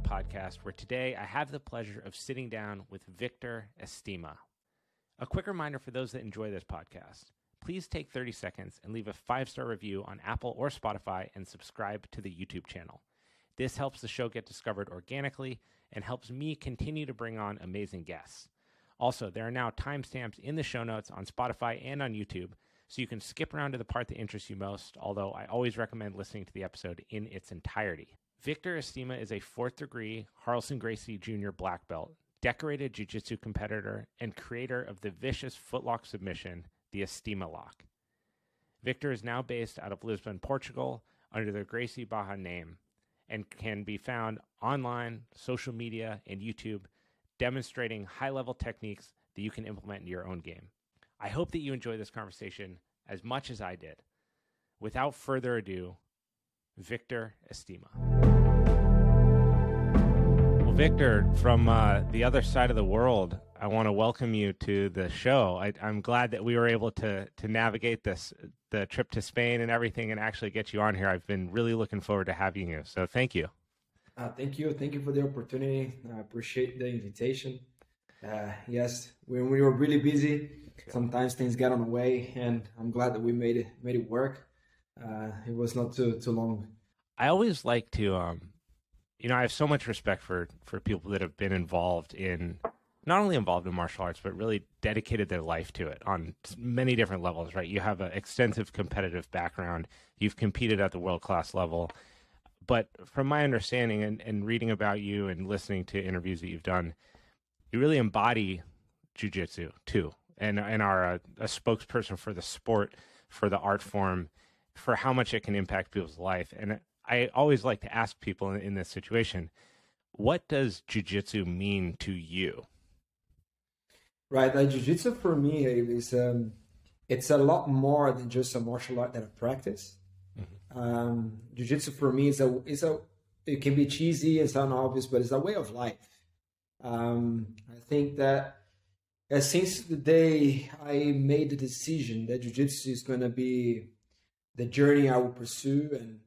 podcast, where today I have the pleasure of sitting down with Victor Estima. A quick reminder for those that enjoy this podcast please take 30 seconds and leave a five star review on Apple or Spotify and subscribe to the YouTube channel. This helps the show get discovered organically and helps me continue to bring on amazing guests. Also, there are now timestamps in the show notes on Spotify and on YouTube, so you can skip around to the part that interests you most, although I always recommend listening to the episode in its entirety. Victor Estima is a fourth degree Carlson Gracie Jr. black belt, decorated jiu jitsu competitor, and creator of the vicious footlock submission, the Estima lock. Victor is now based out of Lisbon, Portugal, under the Gracie Barra name, and can be found online, social media, and YouTube, demonstrating high level techniques that you can implement in your own game. I hope that you enjoy this conversation as much as I did. Without further ado, Victor Estima. Victor, from uh, the other side of the world, I want to welcome you to the show. I, am glad that we were able to to navigate this the trip to Spain and everything, and actually get you on here. I've been really looking forward to having you. So thank you. Uh, thank you, thank you for the opportunity. I appreciate the invitation. Uh, yes, when we were really busy, sometimes things get on the way, and I'm glad that we made it made it work. Uh, it was not too too long. I always like to um, you know, I have so much respect for for people that have been involved in not only involved in martial arts, but really dedicated their life to it on many different levels. Right? You have an extensive competitive background. You've competed at the world class level. But from my understanding and, and reading about you and listening to interviews that you've done, you really embody jujitsu too, and and are a, a spokesperson for the sport, for the art form, for how much it can impact people's life. And I always like to ask people in, in this situation, what does jujitsu mean to you? Right, like jujitsu for me is um, it's a lot more than just a martial art that I practice. Mm-hmm. Um, jujitsu for me is a is a it can be cheesy and sound obvious, but it's a way of life. Um, I think that uh, since the day I made the decision that jujitsu is going to be the journey I will pursue and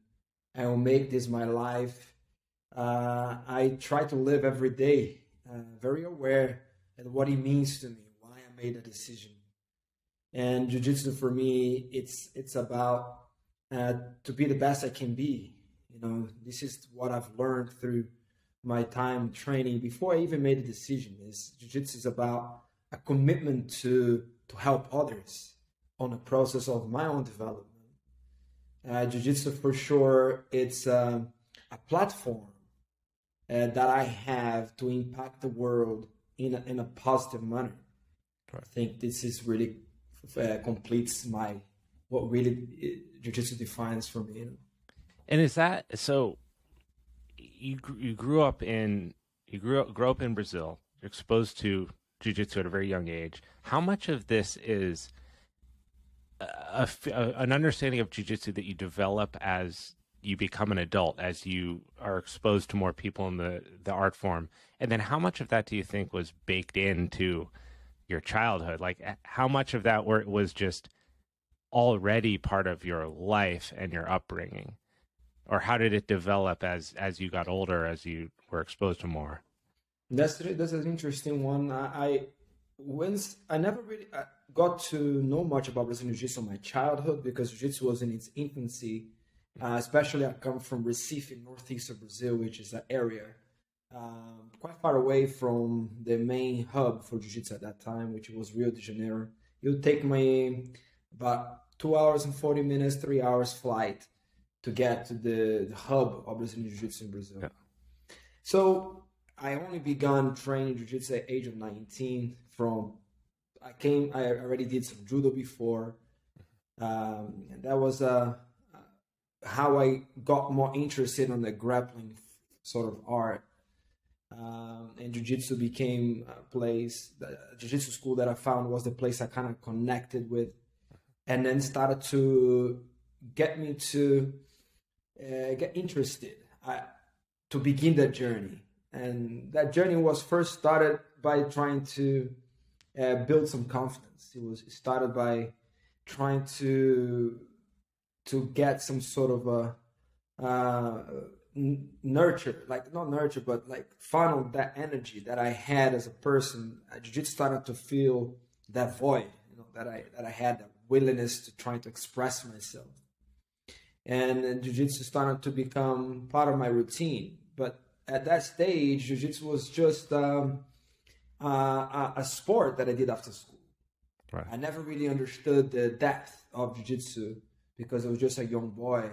I will make this my life. Uh, I try to live every day, uh, very aware of what it means to me, why I made a decision. And jujitsu for me, it's it's about uh, to be the best I can be. You know, this is what I've learned through my time training before I even made a decision. Is jujitsu is about a commitment to to help others on the process of my own development uh, jiu-jitsu for sure it's uh, a platform uh, that i have to impact the world in a, in a positive manner. I think this is really uh, completes my what really uh, jiu-jitsu defines for me you know? and is that so you you grew up in you grew up grew up in brazil you're exposed to jiu-jitsu at a very young age. How much of this is a, a, an understanding of jujitsu that you develop as you become an adult, as you are exposed to more people in the the art form, and then how much of that do you think was baked into your childhood? Like how much of that was just already part of your life and your upbringing, or how did it develop as as you got older, as you were exposed to more? That's that's an interesting one. I, I once I never really. Got to know much about Brazilian Jiu-Jitsu in my childhood because Jiu-Jitsu was in its infancy. Uh, especially, I come from Recife, in northeast of Brazil, which is an area um, quite far away from the main hub for Jiu-Jitsu at that time, which was Rio de Janeiro. It would take me about two hours and 40 minutes, three hours flight to get to the, the hub of Brazilian Jiu-Jitsu in Brazil. Yeah. So I only began training Jiu-Jitsu at age of 19 from I came. I already did some judo before. Um, and that was uh, how I got more interested in the grappling sort of art. Um, and jiu-jitsu became a place the jiu-jitsu school that i found was the place i kind of connected with and then started to get me to uh, get interested I, to begin that journey and that journey was first started by trying to uh, build some confidence. It was started by trying to to get some sort of a uh, n- nurture, like not nurture, but like funnel that energy that I had as a person. Uh, jiu-jitsu started to feel that void, you know, that I that I had that willingness to try to express myself, and, and jiu-jitsu started to become part of my routine. But at that stage, jiu-jitsu was just um, uh, a, a sport that I did after school. Right. I never really understood the depth of jiu-jitsu because I was just a young boy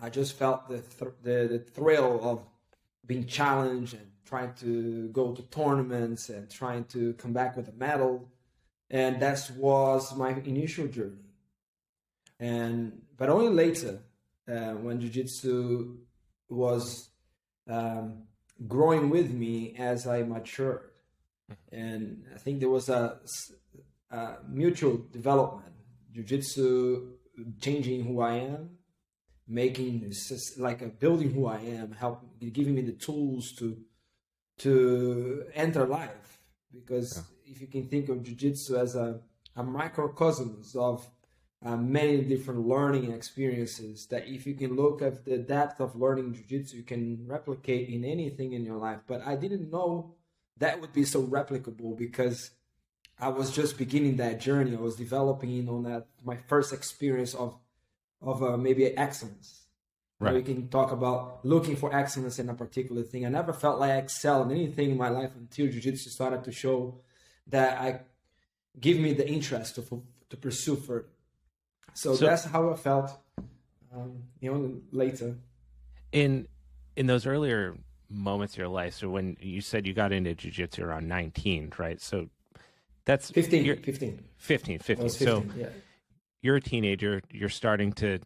I just felt the, th- the, the thrill of being challenged and trying to go to tournaments and trying to come back with a medal, and that was my initial journey. And but only later, uh, when jiu-jitsu was um, growing with me as I matured, and I think there was a, a mutual development. Jiu-jitsu changing who I am, making like a building who I am, helping, giving me the tools to to enter life. Because yeah. if you can think of jiu-jitsu as a, a microcosmos of uh, many different learning experiences, that if you can look at the depth of learning jiu-jitsu, you can replicate in anything in your life. But I didn't know that would be so replicable because I was just beginning that journey. I was developing on that my first experience of of uh, maybe excellence. Right. We can talk about looking for excellence in a particular thing. I never felt like I excelled in anything in my life until jiu-jitsu started to show that I give me the interest to to pursue further. So, so that's how I felt. Um, you know, later. In in those earlier moments of your life, so when you said you got into jiu-jitsu around 19, right? So that's 15, 15. 15, 15. 15 so yeah you're a teenager, you're starting to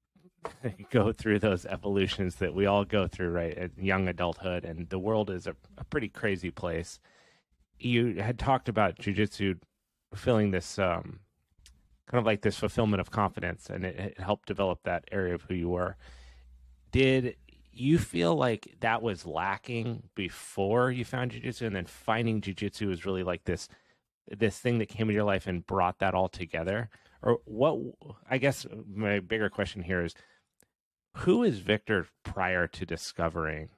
go through those evolutions that we all go through, right, at young adulthood, and the world is a, a pretty crazy place. You had talked about jujitsu feeling this um, kind of like this fulfillment of confidence, and it, it helped develop that area of who you were. Did you feel like that was lacking before you found jujitsu, and then finding jujitsu was really like this this thing that came into your life and brought that all together? or what i guess my bigger question here is who is victor prior to discovering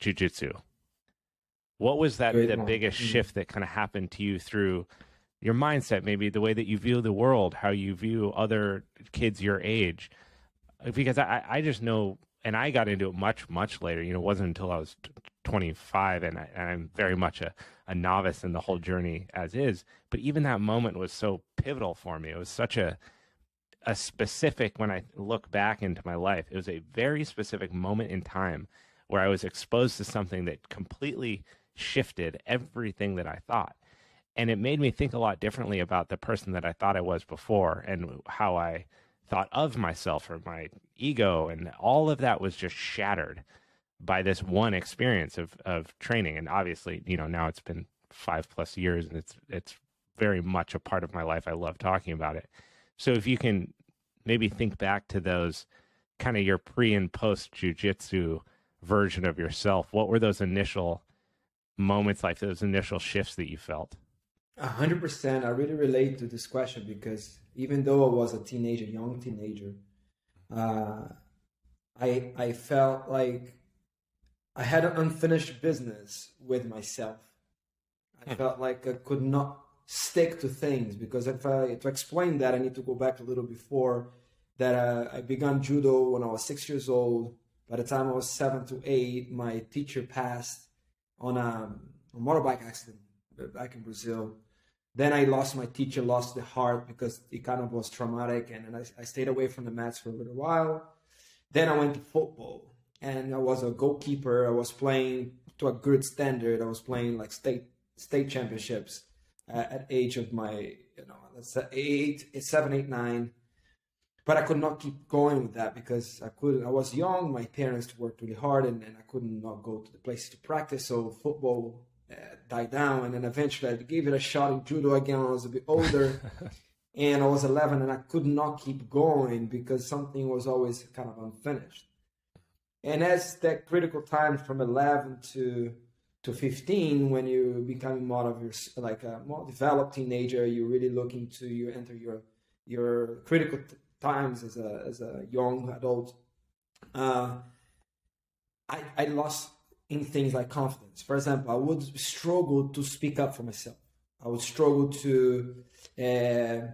jiu-jitsu what was that Great the one. biggest mm-hmm. shift that kind of happened to you through your mindset maybe the way that you view the world how you view other kids your age because i i just know and i got into it much much later. You know it wasn't until i was 25 and, I, am very much a, a novice in the whole journey as is. But even that moment was so pivotal for me. It was such a a specific when i look back into my life it was a very specific moment in time where i was exposed to something that completely shifted everything that i thought. And it made me think a lot differently about the person that i thought i was before and how i thought of myself or my ego and all of that was just shattered by this one experience of of training. And obviously you know now it's been five plus years and it's it's very much a part of my life. I love talking about it. So if you can maybe think back to those kind of your pre and post jujitsu version of yourself what were those initial moments like those initial shifts that you felt? A hundred percent. I really relate to this question because even though i was a teenager young teenager uh, i i felt like I had an unfinished business with myself. I hmm. felt like I could not stick to things because if I to explain that, I need to go back a little before that. Uh, I began judo when I was six years old. By the time I was seven to eight, my teacher passed on a, a motorbike accident back in Brazil. Then I lost my teacher, lost the heart because it kind of was traumatic, and I, I stayed away from the mats for a little while. Then I went to football and I was a goalkeeper. I was playing to a good standard. I was playing like state state championships at age of my you know that's eight, seven, eight, nine. But I could not keep going with that because I couldn't. I was young. My parents worked really hard, and, and I couldn't not go to the places to practice. So football uh, died down, and then eventually I gave it a shot in judo again. when I was a bit older. and I was 11 and I could not keep going because something was always kind of unfinished. And as that critical time from 11 to to 15, when you become more of your like a more developed teenager, you're really looking to you enter your your critical t- times as a as a young adult. Uh, I, I lost in things like confidence. For example, I would struggle to speak up for myself. I would struggle to, uh,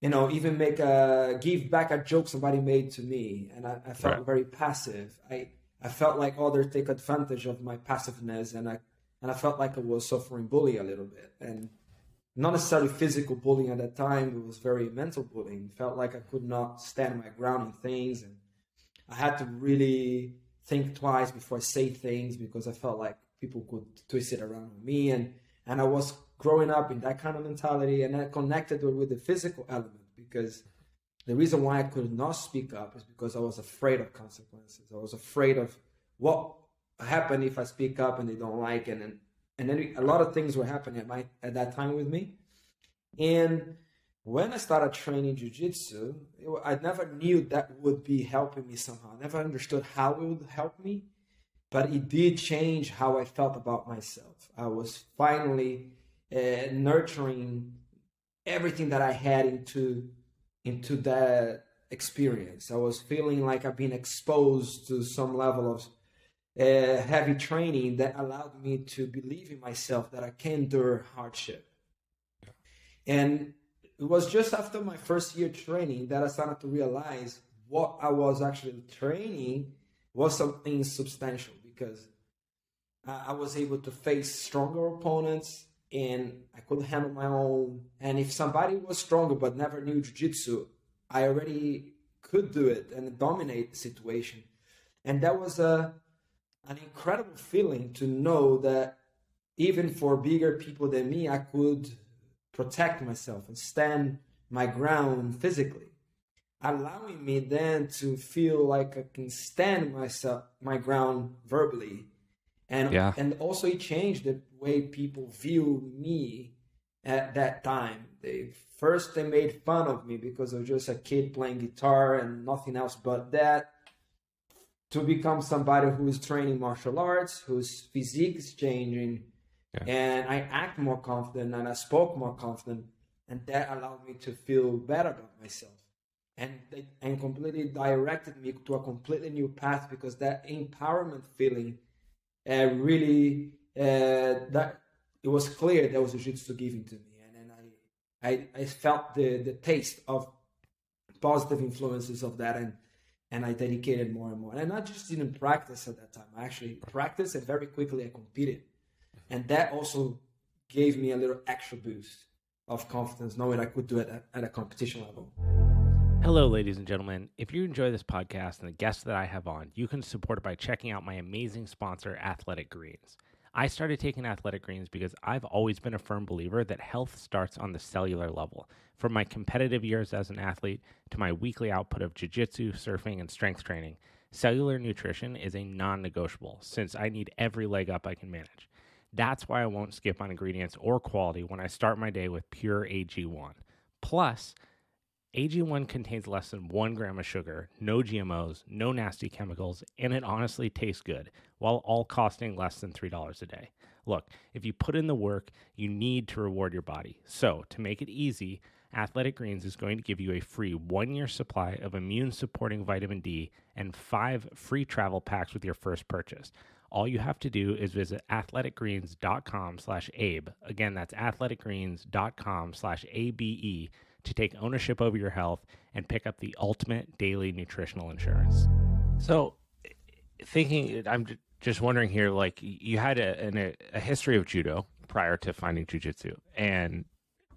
you know, even make a give back a joke somebody made to me, and I, I felt right. very passive. I I felt like others take advantage of my passiveness, and I and I felt like I was suffering bullying a little bit, and not necessarily physical bullying at that time. It was very mental bullying. It felt like I could not stand my ground in things, and I had to really think twice before I say things because I felt like people could twist it around on me, and and I was growing up in that kind of mentality, and I connected with the physical element because the reason why I could not speak up is because I was afraid of consequences. I was afraid of what happened if I speak up and they don't like it, and and then a lot of things were happening at my at that time with me, and when I started training jujitsu, I never knew that would be helping me somehow. I never understood how it would help me, but it did change how I felt about myself. I was finally uh, nurturing everything that I had into into that experience. I was feeling like I've been exposed to some level of uh, heavy training that allowed me to believe in myself that I can endure hardship. And it was just after my first year training that I started to realize what I was actually training was something substantial because I was able to face stronger opponents and I could handle my own. And if somebody was stronger but never knew jiu-jitsu, I already could do it and dominate the situation. And that was a an incredible feeling to know that even for bigger people than me, I could protect myself and stand my ground physically. Allowing me then to feel like I can stand myself my ground verbally. And yeah. and also it changed the way people view me at that time. They first they made fun of me because I was just a kid playing guitar and nothing else but that. To become somebody who is training martial arts whose physique is changing yeah. And I act more confident and I spoke more confident. And that allowed me to feel better about myself. And, and completely directed me to a completely new path because that empowerment feeling uh, really, uh, that it was clear that was jiu-jitsu giving to me. And then I, I, I felt the, the taste of positive influences of that. And, and I dedicated more and more. And I just didn't practice at that time. I actually practiced and very quickly I competed. And that also gave me a little extra boost of confidence, knowing I could do it at, at a competition level. Hello, ladies and gentlemen. If you enjoy this podcast and the guests that I have on, you can support it by checking out my amazing sponsor, Athletic Greens. I started taking Athletic Greens because I've always been a firm believer that health starts on the cellular level. From my competitive years as an athlete to my weekly output of jiu jitsu, surfing, and strength training, cellular nutrition is a non negotiable since I need every leg up I can manage. That's why I won't skip on ingredients or quality when I start my day with pure AG1. Plus, AG1 contains less than one gram of sugar, no GMOs, no nasty chemicals, and it honestly tastes good, while all costing less than $3 a day. Look, if you put in the work, you need to reward your body. So, to make it easy, Athletic Greens is going to give you a free one year supply of immune supporting vitamin D and five free travel packs with your first purchase all you have to do is visit athleticgreens.com slash abe. Again that's athleticgreens.com slash abe to take ownership over your health and pick up the ultimate daily nutritional insurance. So thinking i'm just wondering here like you had a, a history of judo prior to finding jiu-jitsu and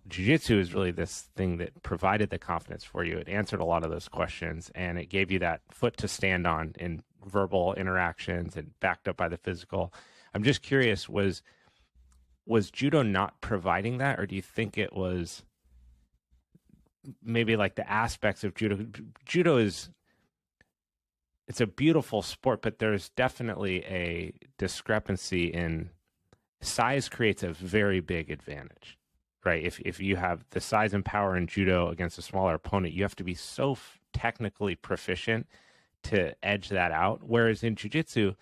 jiu-jitsu is really this thing that provided the confidence for you. It answered a lot of those questions and it gave you that foot to stand on in verbal interactions and backed up by the physical. I'm just curious was was judo not providing that or do you think it was maybe like the aspects of judo judo is it's a beautiful sport but there's definitely a discrepancy in size creates a very big advantage right if if you have the size and power in judo against a smaller opponent you have to be so f- technically proficient to edge that out. Whereas in jujitsu,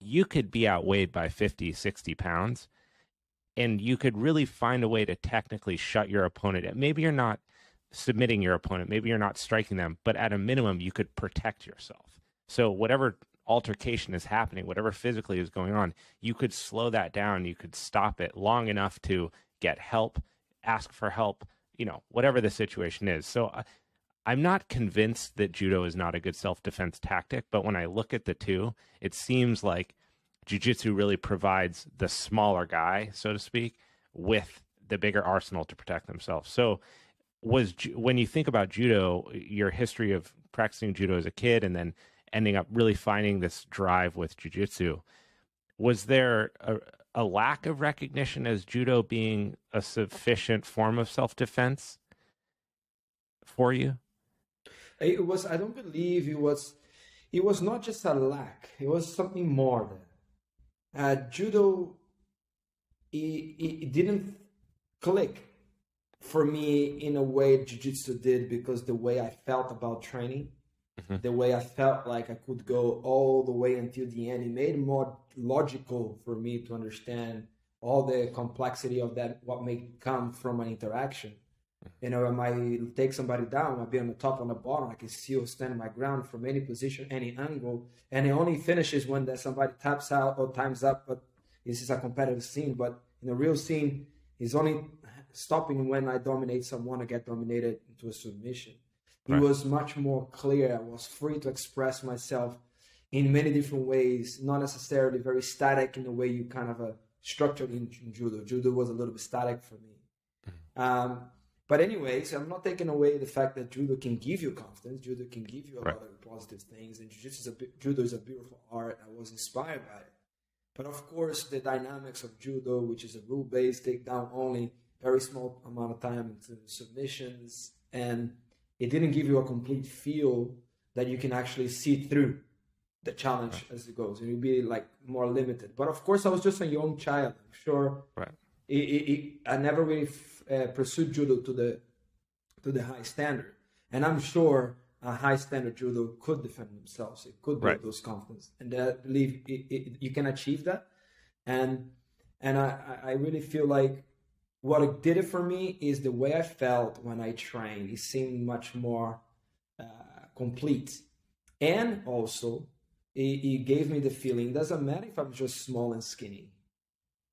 you could be outweighed by 50, 60 pounds, and you could really find a way to technically shut your opponent. Maybe you're not submitting your opponent, maybe you're not striking them, but at a minimum, you could protect yourself. So, whatever altercation is happening, whatever physically is going on, you could slow that down. You could stop it long enough to get help, ask for help, you know, whatever the situation is. So uh, I'm not convinced that judo is not a good self defense tactic, but when I look at the two, it seems like jujitsu really provides the smaller guy, so to speak, with the bigger arsenal to protect themselves. So was when you think about judo, your history of practicing judo as a kid and then ending up really finding this drive with jujitsu, was there a, a lack of recognition as judo being a sufficient form of self defense for you? It was. I don't believe it was. It was not just a lack. It was something more there. Uh, judo. It, it didn't click for me in a way jiu-jitsu did because the way I felt about training, mm-hmm. the way I felt like I could go all the way until the end, it made more logical for me to understand all the complexity of that, what may come from an interaction. You know, I might take somebody down, I'll be on the top, on the bottom, I can see still stand my ground from any position, any angle, and it only finishes when that somebody taps out or times up. But this is a competitive scene, but in a real scene, it's only stopping when I dominate someone or get dominated into a submission. Right. It was much more clear. I was free to express myself in many different ways, not necessarily very static in the way you kind of uh, structured in, in, judo. Judo was a little bit static for me. Mm-hmm. Um, but anyways, I'm not taking away the fact that judo can give you confidence. Judo can give you a right. lot of positive things, and jiu-jitsu is a, judo is a beautiful art. I was inspired by it. But of course, the dynamics of judo, which is a rule-based takedown only, very small amount of time into submissions, and it didn't give you a complete feel that you can actually see through the challenge right. as it goes. It would be like more limited. But of course, I was just a young child. I'm sure. Right. It, it, it, I never really uh, pursued judo to the to the high standard, and I'm sure a high standard judo could defend themselves. It could build right. those confidence, and I believe you can achieve that. And and I, I really feel like what it did it for me is the way I felt when I trained. It seemed much more uh, complete, and also it, it, gave me the feeling. It doesn't matter if I'm just small and skinny.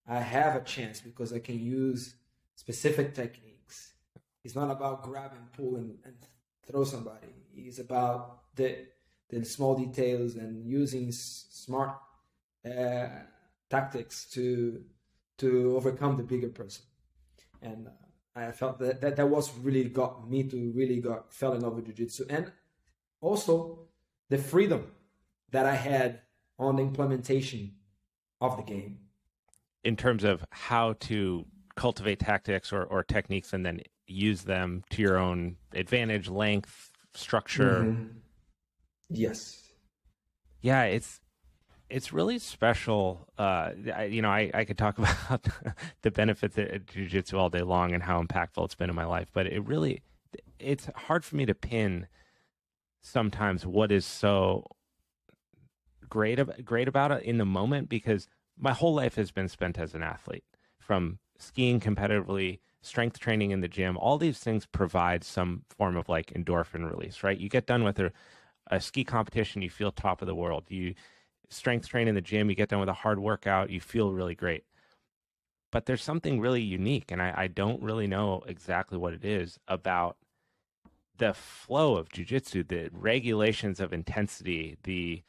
I have a chance because I can use specific techniques. It's not about grab and pull and, and throw somebody. It's about the the small details and using s- smart uh, tactics to to overcome the bigger person and uh, I felt that, that that was really got me to really got fell in love with jiu-jitsu and also the freedom that I had on the implementation of the game in terms of how to cultivate tactics or, or techniques and then use them to your own advantage length structure mm-hmm. yes yeah it's it's really special. Uh, I, you know, I, I could talk about the benefits of jujitsu all day long and how impactful it's been in my life, but it really, it's hard for me to pin sometimes what is so great great about it in the moment because my whole life has been spent as an athlete from skiing competitively strength training in the gym all these things provide some form of like endorphin release right you get done with a, a ski competition you feel top of the world you strength train in the gym, you get done with a hard workout, you feel really great. But there's something really unique, and I, I don't really know exactly what it is about the flow of jujitsu, the regulations of intensity, the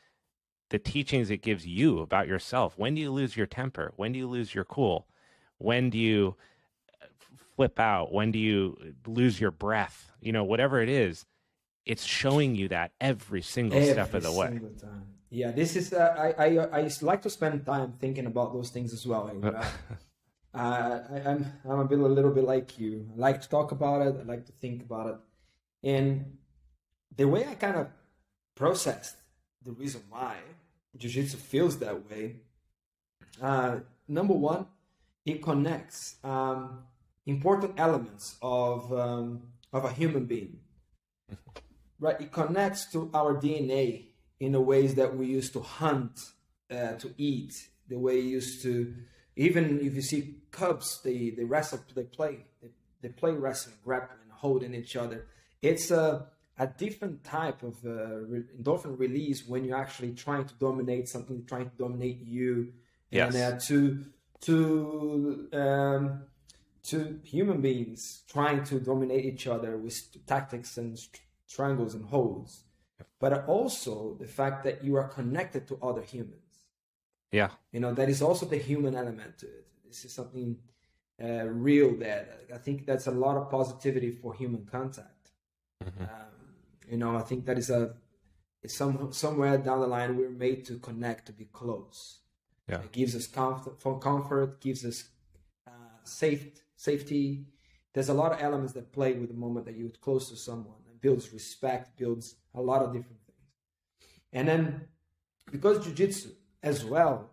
the teachings it gives you about yourself. When do you lose your temper? When do you lose your cool? When do you uh, flip out? When do you lose your breath? You know, whatever it is, it's showing you that every single every step of the way. Time. Yeah, this is. Uh, I, I I like to spend time thinking about those things as well. Uh, I, I'm I'm a bit a little bit like you. I like to talk about it. I like to think about it, and the way I kind of processed the reason why jiu-jitsu feels that way. Uh, number one, it connects um, important elements of um, of a human being. Right, it connects to our DNA in the ways that we used to hunt, uh, to eat, the way we used to. Even if you see cubs, they they wrestle, they play, they, they play wrestling, grappling, holding each other. It's a a different type of uh, re- endorphin release when you're actually trying to dominate something, trying to dominate you, yes. and uh, to to um, to human beings trying to dominate each other with tactics and triangles and holds, but also the fact that you are connected to other humans. Yeah, you know that is also the human element to it. This is something uh, real that I think that's a lot of positivity for human contact. Mm-hmm. Um, you know, I think that is a it's some somewhere down the line we're made to connect to be close. Yeah, it gives us comfort, comfort gives us uh, safe safety. There's a lot of elements that play with the moment that you're close to someone. It builds respect, builds a lot of different things. And then because jujitsu as well,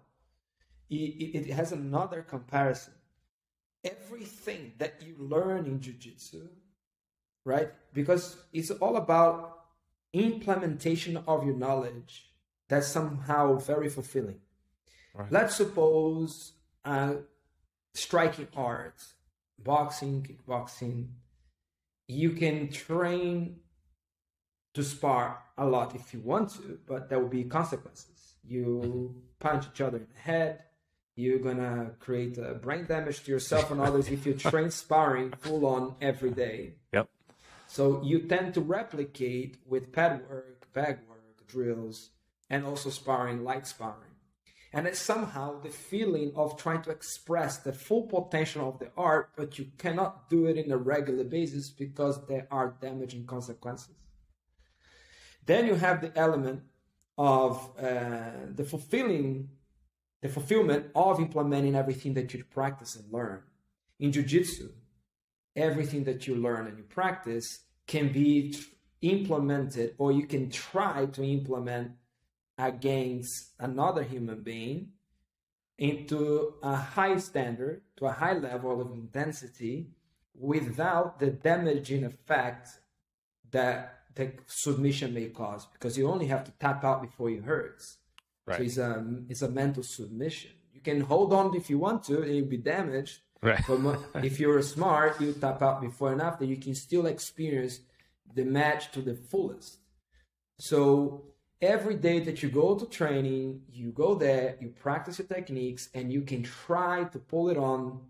it, it has another comparison everything that you learn in jiu-jitsu right because it's all about implementation of your knowledge that's somehow very fulfilling right. let's suppose uh, striking arts, boxing kickboxing you can train to spar a lot if you want to but there will be consequences you mm-hmm. punch each other in the head you're gonna create uh, brain damage to yourself and others if you train sparring full on every day. Yep. So you tend to replicate with pad work, bag work, drills, and also sparring, light sparring. And it's somehow the feeling of trying to express the full potential of the art, but you cannot do it in a regular basis because there are damaging consequences. Then you have the element of uh, the fulfilling the fulfillment of implementing everything that you practice and learn. In Jiu-Jitsu, everything that you learn and you practice can be implemented or you can try to implement against another human being into a high standard, to a high level of intensity without the damaging effect that the submission may cause because you only have to tap out before it hurts. Right. So it's a it's a mental submission. You can hold on if you want to, and you'll be damaged. Right. But if you're smart, you tap out before and after. You can still experience the match to the fullest. So every day that you go to training, you go there, you practice your techniques, and you can try to pull it on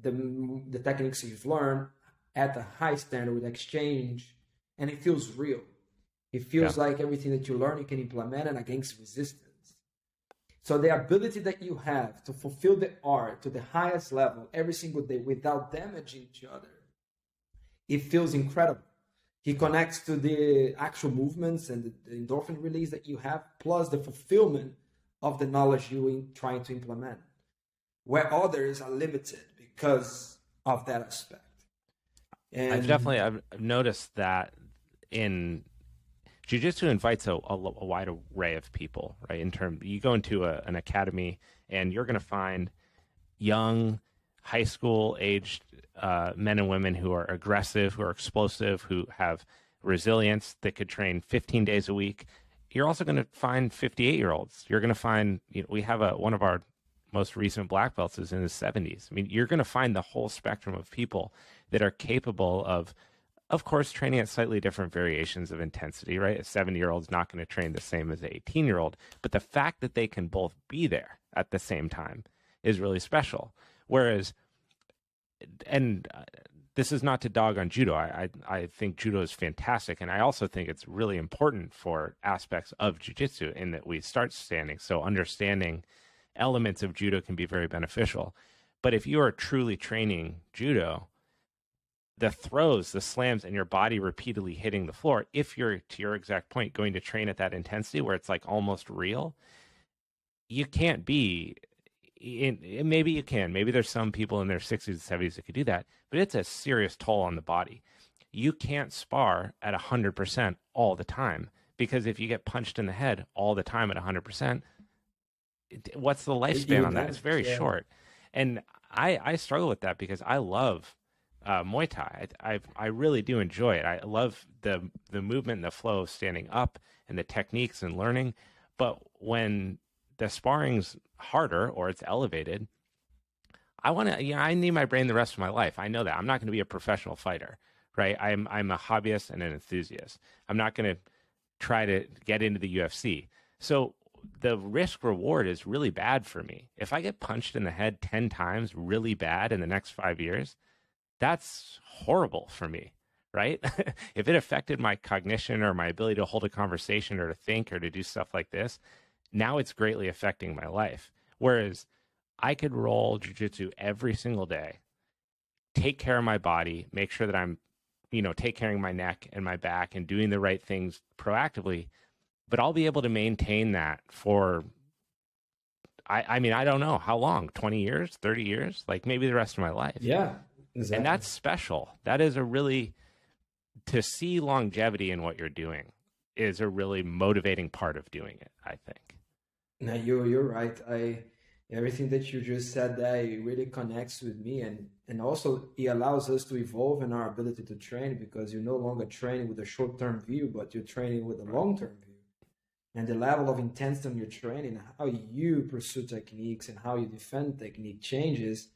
the the techniques you've learned at a high standard with exchange, and it feels real. It feels yeah. like everything that you learn you can implement it against resistance. So the ability that you have to fulfill the art to the highest level every single day without damaging each other, it feels incredible. He connects to the actual movements and the endorphin release that you have, plus the fulfillment of the knowledge you're trying to implement, where others are limited because of that aspect. And I've definitely I've noticed that in Jiu-Jitsu invites a, a, a, wide array of people, right? In terms, you go into a, an academy and you're going to find young, high school aged uh, men and women who are aggressive, who are explosive, who have resilience that could train 15 days a week. You're also going to find 58 year olds. You're going to find, you know, we have a one of our most recent black belts is in his 70s. I mean, you're going to find the whole spectrum of people that are capable of of course, training at slightly different variations of intensity, right? A 70 year old is not going to train the same as an 18 year old, but the fact that they can both be there at the same time is really special. Whereas, and uh, this is not to dog on judo. I, I, I think judo is fantastic, and I also think it's really important for aspects of jujitsu in that we start standing. So understanding elements of judo can be very beneficial. But if you are truly training judo, the throws, the slams, and your body repeatedly hitting the floor, if you're to your exact point going to train at that intensity where it's like almost real, you can't be. In, maybe you can. Maybe there's some people in their 60s and 70s that could do that, but it's a serious toll on the body. You can't spar at 100% all the time because if you get punched in the head all the time at 100%, what's the lifespan on that? It's very yeah. short. And I, I struggle with that because I love uh, Muay Thai. I, I, I really do enjoy it. I love the the movement and the flow of standing up and the techniques and learning. But when the sparring's harder or it's elevated, I want to. You know, I need my brain the rest of my life. I know that I'm not going to be a professional fighter, right? I'm I'm a hobbyist and an enthusiast. I'm not going to try to get into the UFC. So the risk reward is really bad for me. If I get punched in the head 10 times really bad in the next 5 years, that's horrible for me, right? if it affected my cognition or my ability to hold a conversation or to think or to do stuff like this, now it's greatly affecting my life. Whereas I could roll jujitsu every single day, take care of my body, make sure that I'm, you know, take care of my neck and my back and doing the right things proactively. But I'll be able to maintain that for, I, I mean, I don't know how long 20 years, 30 years, like maybe the rest of my life. Yeah. Exactly. And that's special. That is a really, to see longevity in what you're doing is a really motivating part of doing it, I think. No, you you're right. I everything that you just said there really connects with me and and also it allows us to evolve in our ability to train because you're no longer training with a short-term view but you're training with a long-term view and the level of intensity in your training how you pursue techniques and how you defend technique changes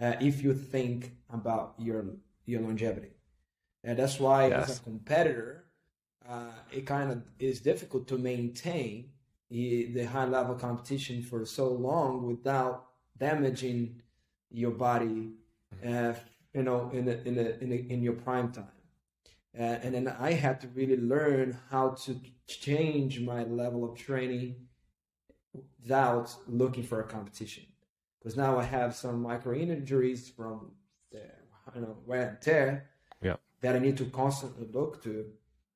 uh, if you think about your your longevity and that's why yes. as a competitor uh, it kind of is difficult to maintain the high level competition for so long without damaging your body, uh, you know, in a, in a, in, a, in your prime time. Uh, and then I had to really learn how to change my level of training without looking for a competition. Because now I have some micro injuries from the you know wear and tear yeah. that I need to constantly look to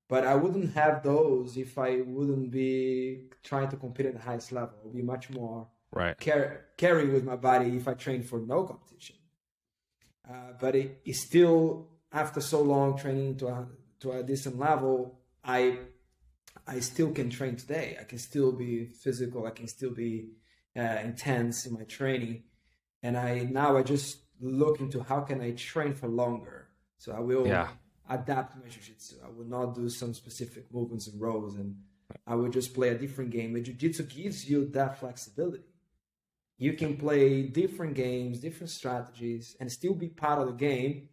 but I wouldn't have those if I wouldn't be trying to compete at the highest level. I would be much more right care, caring with my body if I train for no competition. Uh, but it, it still, after so long training to a to a decent level, I I still can train today. I can still be physical. I can still be uh, intense in my training, and I now I just look into how can I train for longer. So I will yeah adapt my jiu-jitsu. I would not do some specific movements and rows and I would just play a different game. And jiu-jitsu gives you that flexibility. You can play different games, different strategies, and still be part of the game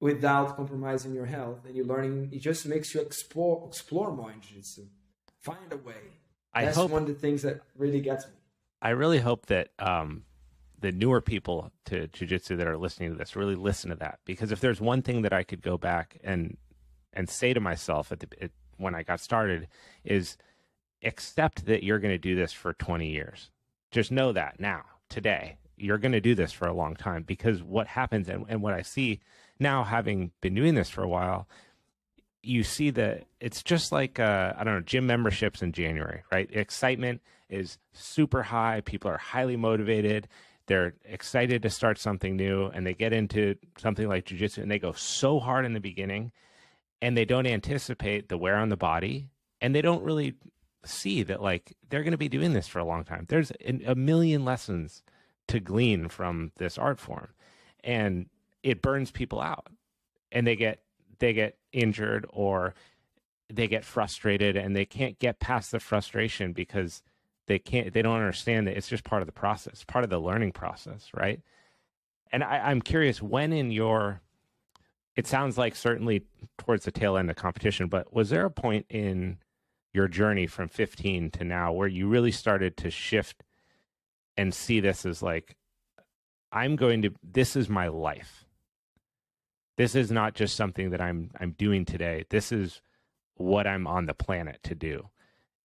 without compromising your health. And you're learning. It just makes you explore explore more in jiu-jitsu. Find a way. I That's hope, one of the things that really gets me. I really hope that um, the newer people to jujitsu that are listening to this really listen to that because if there's one thing that I could go back and and say to myself at the it, when I got started is accept that you're going to do this for 20 years. Just know that now, today, you're going to do this for a long time because what happens and, and what I see now, having been doing this for a while, you see that it's just like uh, I don't know gym memberships in January, right? Excitement is super high. People are highly motivated they're excited to start something new and they get into something like jujitsu and they go so hard in the beginning and they don't anticipate the wear on the body and they don't really see that like they're going to be doing this for a long time. There's a million lessons to glean from this art form and it burns people out and they get they get injured or they get frustrated and they can't get past the frustration because they can't they don't understand that it's just part of the process part of the learning process right? And I, i'm curious when in your it sounds like certainly towards the tail end of competition but was there a point in your journey from 15 to now where you really started to shift and see this as like i'm going to this is my life. This is not just something that i'm i'm doing today. This is what i'm on the planet to do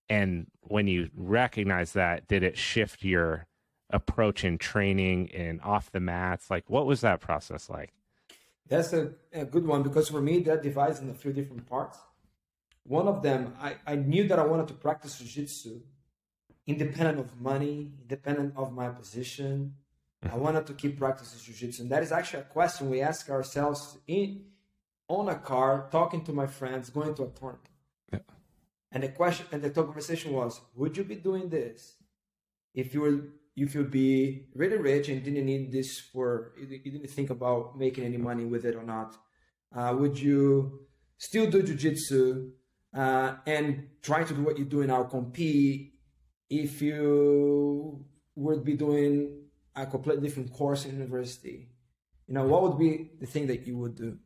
and when you recognize that did it shift your approach in training and off the mats? Like what was that process like? That's a, a good one because for me that divides in a few different parts. One of them i, I knew that i wanted to practice jiu-jitsu independent of money independent of my position. I mm-hmm. wanted to keep practicing jiu-jitsu and that is actually a question we ask ourselves in on a car talking to my friends going to a tournament and the question and the conversation was, would you be doing this if you were if you'd be really rich and didn't need this for you didn't think about making any money with it or not? Uh, would you still do jujitsu uh, and try to do what you're doing now, compete if you would be doing a completely different course in university? You know, what would be the thing that you would do?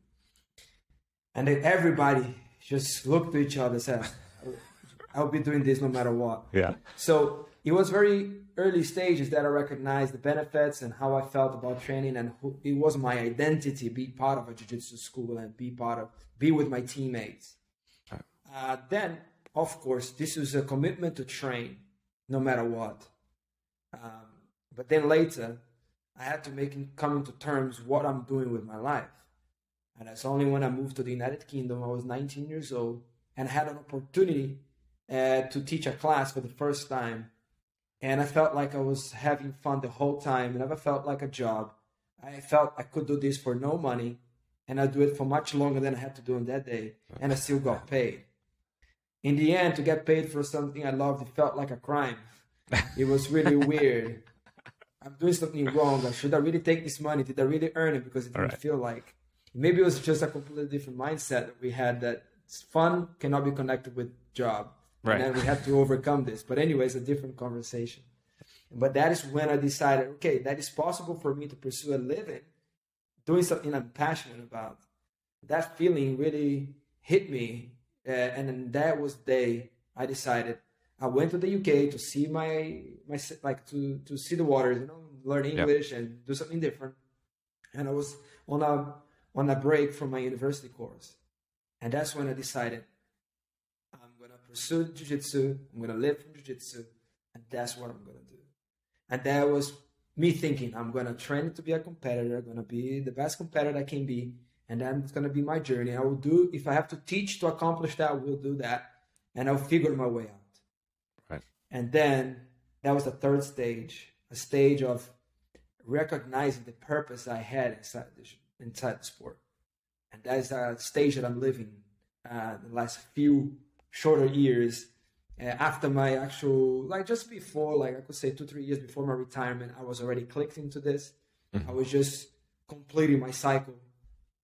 And then everybody just looked to each other and said, I'll be doing this no matter what. Yeah. So it was very early stages that I recognized the benefits and how I felt about training, and who, it was my identity to be part of a jiu-jitsu school and be part of be with my teammates. Uh, then, of course, this was a commitment to train no matter what. Um, but then later, I had to make come to terms what I'm doing with my life. And that's only when I moved to the United Kingdom. I was 19 years old and had an opportunity uh, to teach a class for the first time. And I felt like I was having fun the whole time. It never felt like a job. I felt I could do this for no money and I do it for much longer than I had to do on that day. And I still got paid. In the end, to get paid for something I loved, it felt like a crime. It was really weird. I'm doing something wrong. Should I really take this money? Did I really earn it? Because it didn't right. feel like. Maybe it was just a completely different mindset that we had that fun cannot be connected with job. Right. And we have to overcome this. But anyway, it's a different conversation. But that is when I decided, okay, that is possible for me to pursue a living doing something I'm passionate about. That feeling really hit me. Uh, and then that was the day I decided I went to the UK to see my my like to to see the waters, you know, learn English yep. and do something different. And I was on a on a break from my university course, and that's when I decided pursue jujitsu. I'm gonna live from jujitsu, and that's what I'm gonna do. And that was me thinking I'm gonna train to be a competitor, gonna be the best competitor I can be, and that's gonna be my journey. I will do if I have to teach to accomplish that, I will do that, and I'll figure my way out. Right. And then that was the third stage, a stage of recognizing the purpose I had inside the, inside the sport, and that is a stage that I'm living uh, the last few shorter years uh, after my actual like just before like i could say two three years before my retirement i was already clicked into this. Mm-hmm. i was just completing my cycle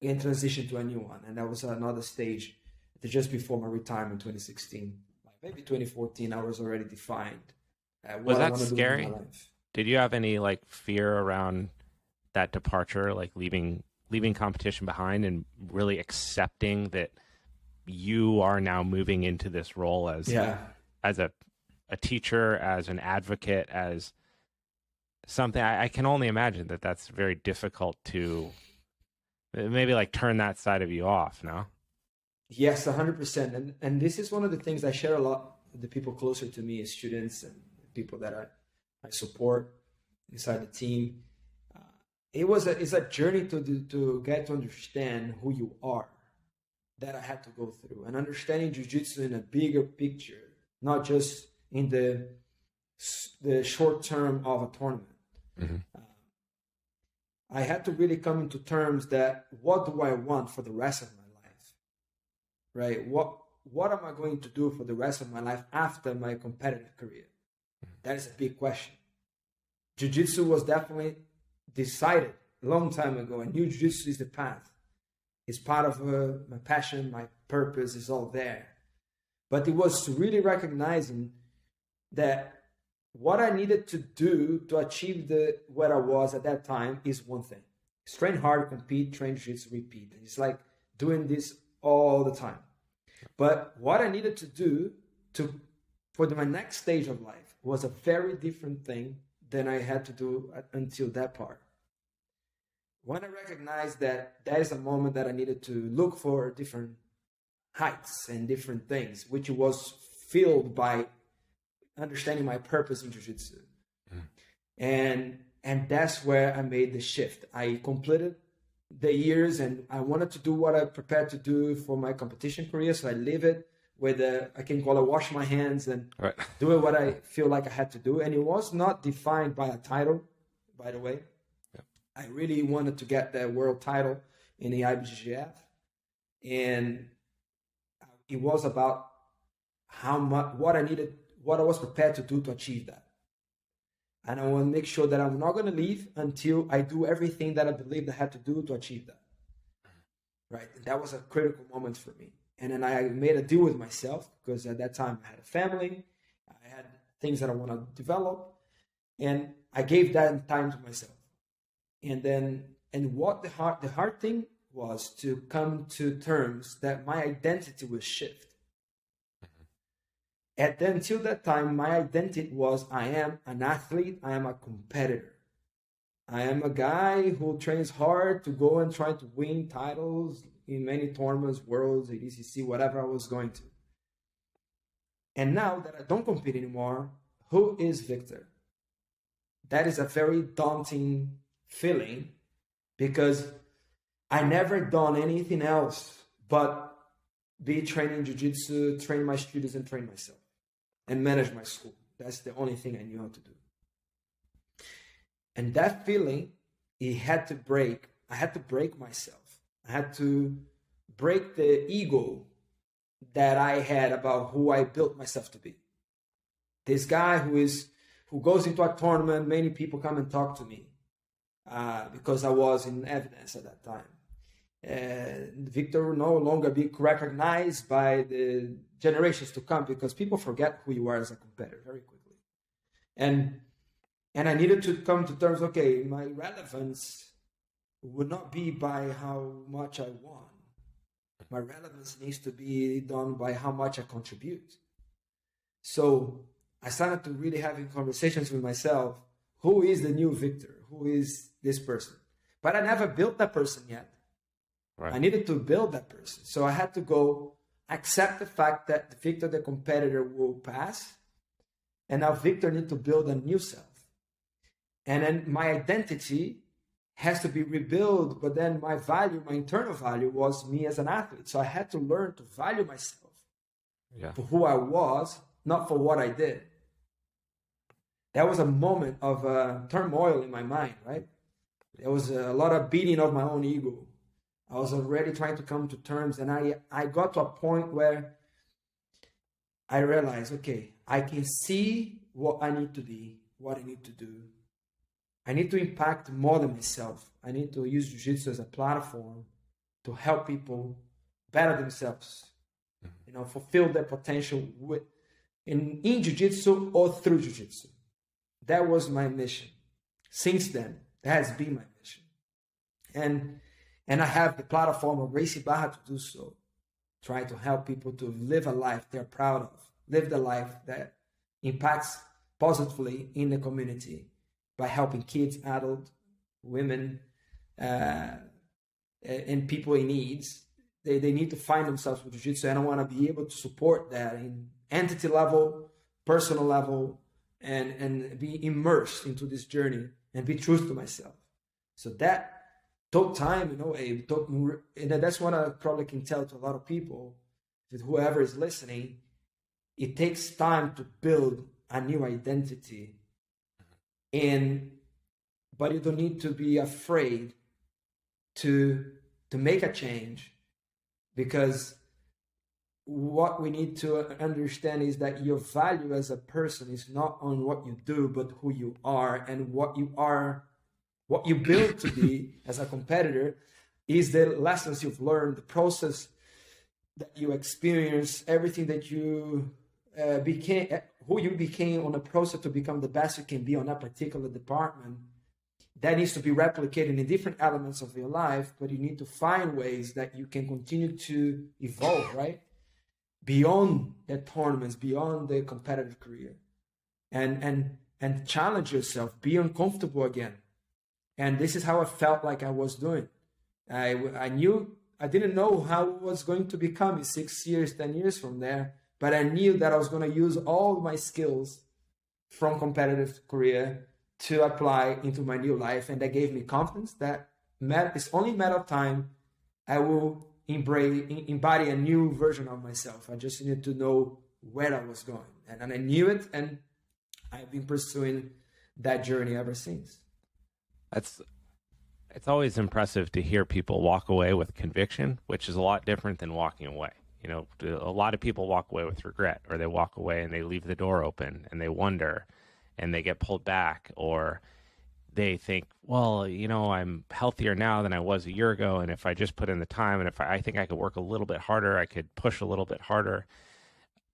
and transition to a new one. And that was another stage just before my retirement 2016 like maybe 2014 i was already defined uh, was that scary? did you have any like fear around that departure like leaving leaving competition behind and really accepting that you are now moving into this role as yeah as a a teacher, as an advocate, as something I, I can only imagine that that's very difficult to maybe like turn that side of you off. No. Yes, hundred percent, and and this is one of the things I share a lot with the people closer to me, as students and people that I I support inside the team. Uh, it was a it's a journey to to get to understand who you are that I had to go through, and understanding jujitsu in a bigger picture not just in the the short term of a tournament. Mm-hmm. Uh, I had to really come into terms that what do I want for the rest of my life, right? What what am I going to do for the rest of my life after my competitive career? Mm-hmm. That is a big question. Jiu Jitsu was definitely decided a long time ago. I knew Jiu Jitsu is the path. It's part of uh, my passion, my purpose is all there. But it was really recognizing that what I needed to do to achieve the where I was at that time is one thing. train hard, compete, train jiu repeat. It's like doing this all the time. But what I needed to do to for my next stage of life was a very different thing than I had to do until that part. When I recognized that that is a moment that I needed to look for different heights and different things, which was filled by understanding my purpose in jiu-jitsu. Mm. And and that's where I made the shift. I completed the years and I wanted to do what I prepared to do for my competition career. So I live it with a, I can call it wash my hands and right. do what I feel like I had to do. And it was not defined by a title, by the way. I really wanted to get that world title in the IBJJF. And it was about how much what I needed, what I was prepared to do to achieve that. And I want to make sure that I'm not going to leave until I do everything that I believed I had to do to achieve that. Right. And that was a critical moment for me. And then I made a deal with myself because at that time I had a family, I had things that I want to develop, and I gave that time to myself. And then, and what the hard the hard thing was to come to terms that my identity will shift. Mm-hmm. And then, until that time, my identity was I am an athlete, I am a competitor. I am a guy who trains hard to go and try to win titles in many tournaments, worlds, ADCC, whatever I was going to. And now that I don't compete anymore, who is Victor? That is a very daunting feeling because I never done anything else but be training jiu-jitsu, train my students and train myself and manage my school. That's the only thing I knew how to do. And that feeling, it had to break. I had to break myself. I had to break the ego that I had about who I built myself to be. This guy who is who goes into a tournament, many people come and talk to me uh, because I was in evidence at that time. And Victor will no longer be recognized by the generations to come because people forget who you are as a competitor very quickly. And and I needed to come to terms. Okay, my relevance would not be by how much I won. My relevance needs to be done by how much I contribute. So I started to really having conversations with myself. Who is the new Victor? Who is this person? But I never built that person yet. Right. I needed to build that person. So I had to go accept the fact that Victor, the competitor, will pass. And now Victor need to build a new self. And then my identity has to be rebuilt. But then my value, my internal value was me as an athlete. So I had to learn to value myself yeah. for who I was, not for what I did. That was a moment of uh, turmoil in my mind, right? There was a lot of beating of my own ego. I was already trying to come to terms, and I, I got to a point where I realized, okay, I can see what I need to be, what I need to do, I need to impact more than myself. I need to use jiu-jitsu as a platform to help people better themselves, mm-hmm. you know, fulfill their potential with in, in jiu-jitsu or through jiu-jitsu. That was my mission. Since then, that has been my mission. And and I have the platform of Gracie Barra to do so. Try to help people to live a life they're proud of, live the life that impacts positively in the community by helping kids, adults, women, uh, and people in needs. They, they need to find themselves with jiu-jitsu and I want to be able to support that in entity level, personal level, and, and be immersed into this journey and be true to myself. So that took time, you know, took, and that's what I probably can tell to a lot of people, that whoever is listening, it takes time to build a new identity. And but you don't need to be afraid to to make a change because what we need to understand is that your value as a person is not on what you do but who you are and what you are what you build to be as a competitor is the lessons you've learned the process that you experience everything that you uh, became who you became on a process to become the best you can be on that particular department that needs to be replicated in different elements of your life but you need to find ways that you can continue to evolve right? Beyond the tournaments beyond the competitive career. And and and challenge yourself be uncomfortable again and this is how i felt like i was doing i i knew i didn't know how it was going to become in six years ten years from there but I knew that I was going to use all my skills from competitive career to apply into my new life. And that gave me confidence that it's only a matter of time I will embrace, embody a new version of myself. I just needed to know where I was going. And, and I knew it. And I've been pursuing that journey ever since. That's it's always impressive to hear people walk away with conviction, which is a lot different than walking away. You know, a lot of people walk away with regret, or they walk away and they leave the door open and they wonder and they get pulled back, or they think, well, you know, I'm healthier now than I was a year ago. And if I just put in the time and if I, I think I could work a little bit harder, I could push a little bit harder.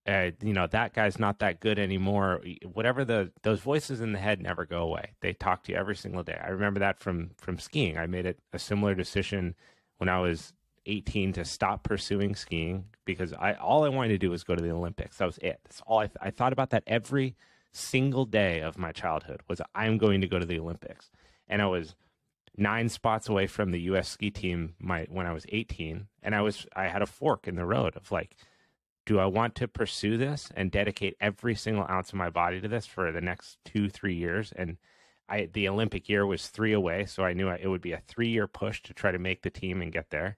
Uh, you know that guy's not that good anymore whatever the those voices in the head never go away they talk to you every single day i remember that from from skiing i made it a similar decision when I was 18 to stop pursuing skiing because I all I wanted to do was go to the Olympics. That was it. That's all I, th- I thought about that every single day of my childhood was I'm going to go to the Olympics. And I was nine spots away from the US ski team my when I was 18 and I was I had a fork in the road of like do I want to pursue this and dedicate every single ounce of my body to this for the next 2 3 years? And I the Olympic year was 3 away so I knew it would be a 3 year push to try to make the team and get there.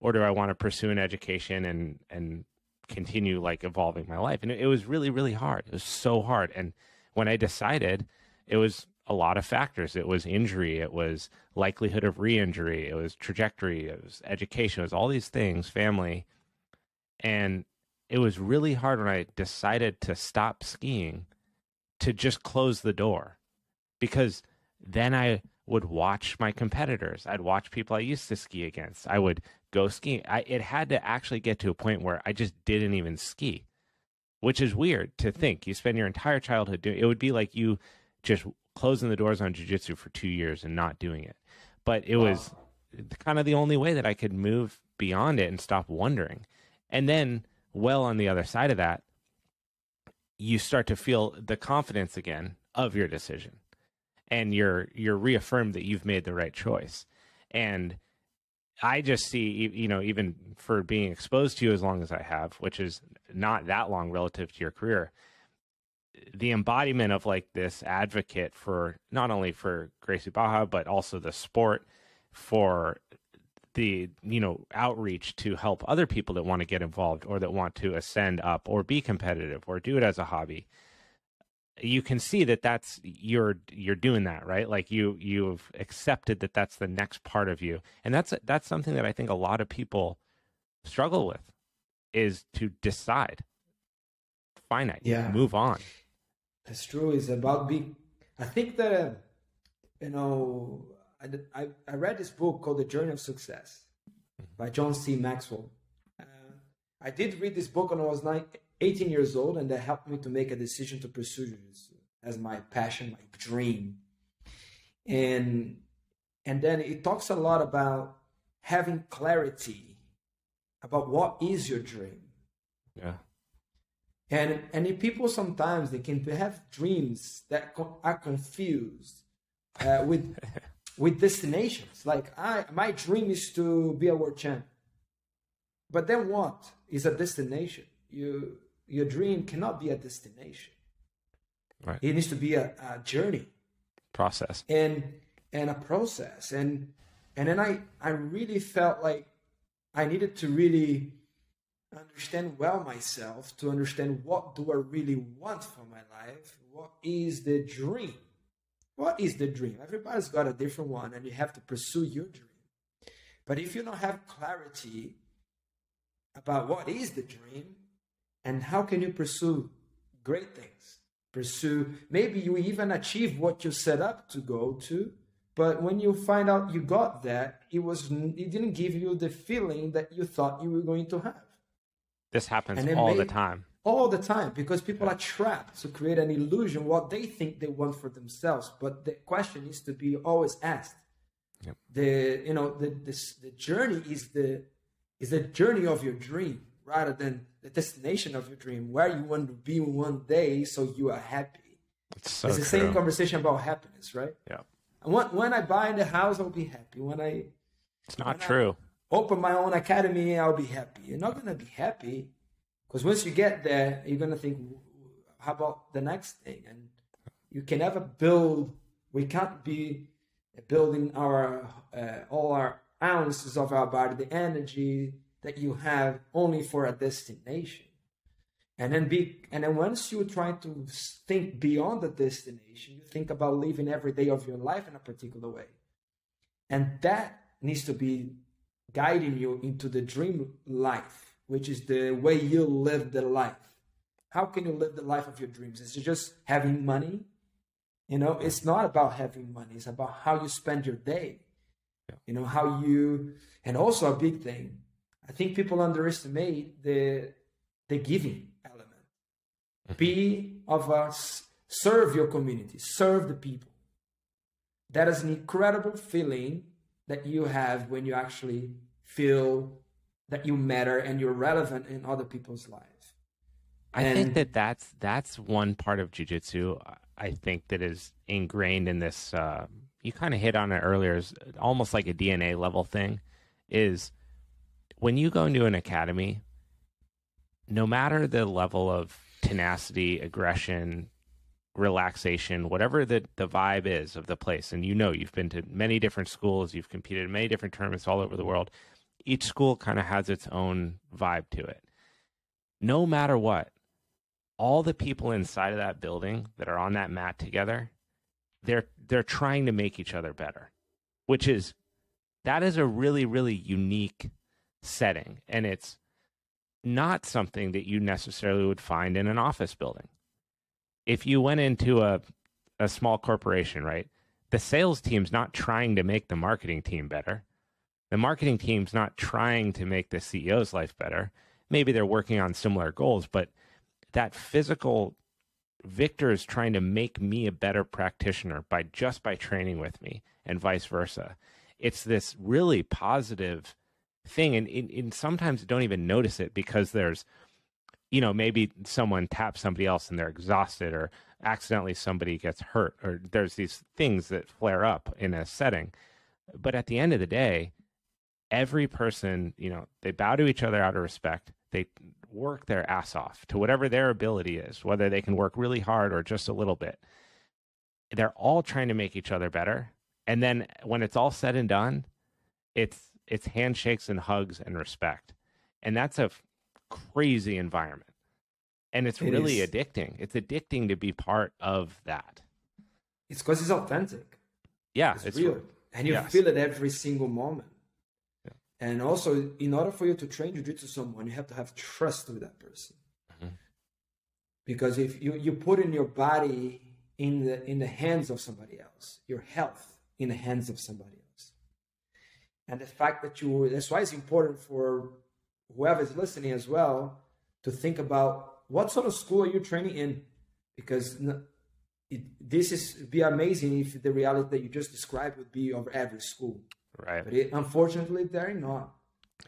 Or do I want to pursue an education and and continue like evolving my life? And it, was really really hard. It was so hard. And when I decided it was a lot of factors. It was injury, it was likelihood of re-injury, it was trajectory, it was education, it was all these things, family. And it was really hard when I decided to stop skiing to just close the door because then I would watch my competitors. I'd watch people I used to ski against. I would go skiing. I, it had to actually get to a point where I just didn't even ski, which is weird to think. You spend your entire childhood doing it would be like you just closing the doors on jujitsu for two years and not doing it. But it was kind of the only way that I could move beyond it and stop wondering. And then, well, on the other side of that, you start to feel the confidence again of your decision, and you're you're reaffirmed that you've made the right choice. And I just see, you know, even for being exposed to you as long as I have, which is not that long relative to your career, the embodiment of like this advocate for not only for Gracie Barra but also the sport for the you know outreach to help other people that want to get involved or that want to ascend up or be competitive or do it as a hobby you can see that that's you're you're doing that right like you you've accepted that that's the next part of you and that's that's something that i think a lot of people struggle with is to decide finite yeah move on that's true. It's about being. I think that uh, you know. I, I, I read this book called The Journey of Success by John C. Maxwell. Uh, I did read this book when I was nine, 18 years old, and that helped me to make a decision to pursue jiu-jitsu as my passion, my dream. And and then it talks a lot about having clarity about what is your dream. Yeah and and people sometimes they can have dreams that are confused uh, with with destinations. Like i my dream is to be a world champ. But then what? Is a destination. You your dream cannot be a destination. Right. It needs to be a, a journey. Process. And and a process. And and then i i really felt like i needed to really understand well myself to understand what do I really want for my life? What is the dream? What is the dream? Everybody's got a different one and you have to pursue your dream. But if you don't have clarity about what is the dream and how can you pursue great things? Pursue maybe you even achieve what you set up to go to, but when you find out you got that, it was it didn't give you the feeling that you thought you were going to have. This happens all the time. All the time because people are trapped to create an illusion what they think they want for themselves. But the question needs to be always asked. Yep. The you know the this the journey is the is the journey of your dream rather than the destination of your dream where you want to be one day so you are happy. It's, so it's the true. same conversation about happiness, right? Yeah. When, when I buy the house, I'll be happy. When I it's not true. I, open my own academy, I'll be happy. You're not gonna be happy because once you get there, you're gonna think, how about the next thing? And you can never build. We can't be building our uh, all our ounces of our body, the energy that you have only for a destination. And then be and then once you try to think beyond the destination, you think about living every day of your life in a particular way. And that needs to be guiding you into the dream life, which is the way you live the life. How can you live the life of your dreams? Is it just having money? You know, it's not about having money, it's about how you spend your day. You know, how you, and also a big thing, I think people underestimate the the giving element. Mm-hmm. Be of us, serve your community, serve the people. That is an incredible feeling that you have when you actually feel that you matter and you're relevant in other people's lives. I and, think that that's that's one part of jujitsu. I think that is ingrained in this. Uh, you kind of hit on it earlier, is almost like a DNA level thing. Is when you go into an academy, no matter the level of tenacity, aggression, relaxation, whatever the, the vibe is of the place, and you know you've been to many different schools, you've competed in many different tournaments all over the world. Each school kind of has its own vibe to it. No matter what, all the people inside of that building that are on that mat together, they're they're trying to make each other better, which is that is a really really unique setting, and it's not something that you necessarily would find in an office building. If you went into a a small corporation, right? The sales team's not trying to make the marketing team better. The marketing team's not trying to make the CEO's life better. Maybe they're working on similar goals, but that physical Victor is trying to make me a better practitioner by just by training with me and vice versa. It's this really positive thing and, and, and sometimes don't even notice it because there's you know maybe someone taps somebody else and they're exhausted or accidentally somebody gets hurt or there's these things that flare up in a setting but at the end of the day every person you know they bow to each other out of respect they work their ass off to whatever their ability is whether they can work really hard or just a little bit they're all trying to make each other better and then when it's all said and done it's it's handshakes and hugs and respect. And that's a f- crazy environment. And it's it really is. addicting. It's addicting to be part of that. It's because it's authentic. Yeah, it's, it's real. And you yes. feel it every single moment. And also, in order for you to train jiu-jitsu someone, you have to have trust with that person. Mm-hmm. Because if you, you put in your body in the in the hands of somebody else, your health in the hands of somebody else. and the fact that you that's why it's important for whoever is listening as well to think about what sort of school are you training in because it, this is be amazing if the reality that you just described would be of every school right but it, unfortunately they're not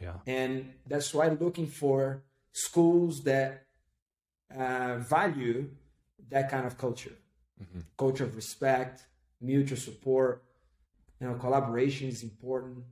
yeah and that's why looking for schools that uh, value that kind of culture mm-hmm. culture of respect mutual support you know collaboration is important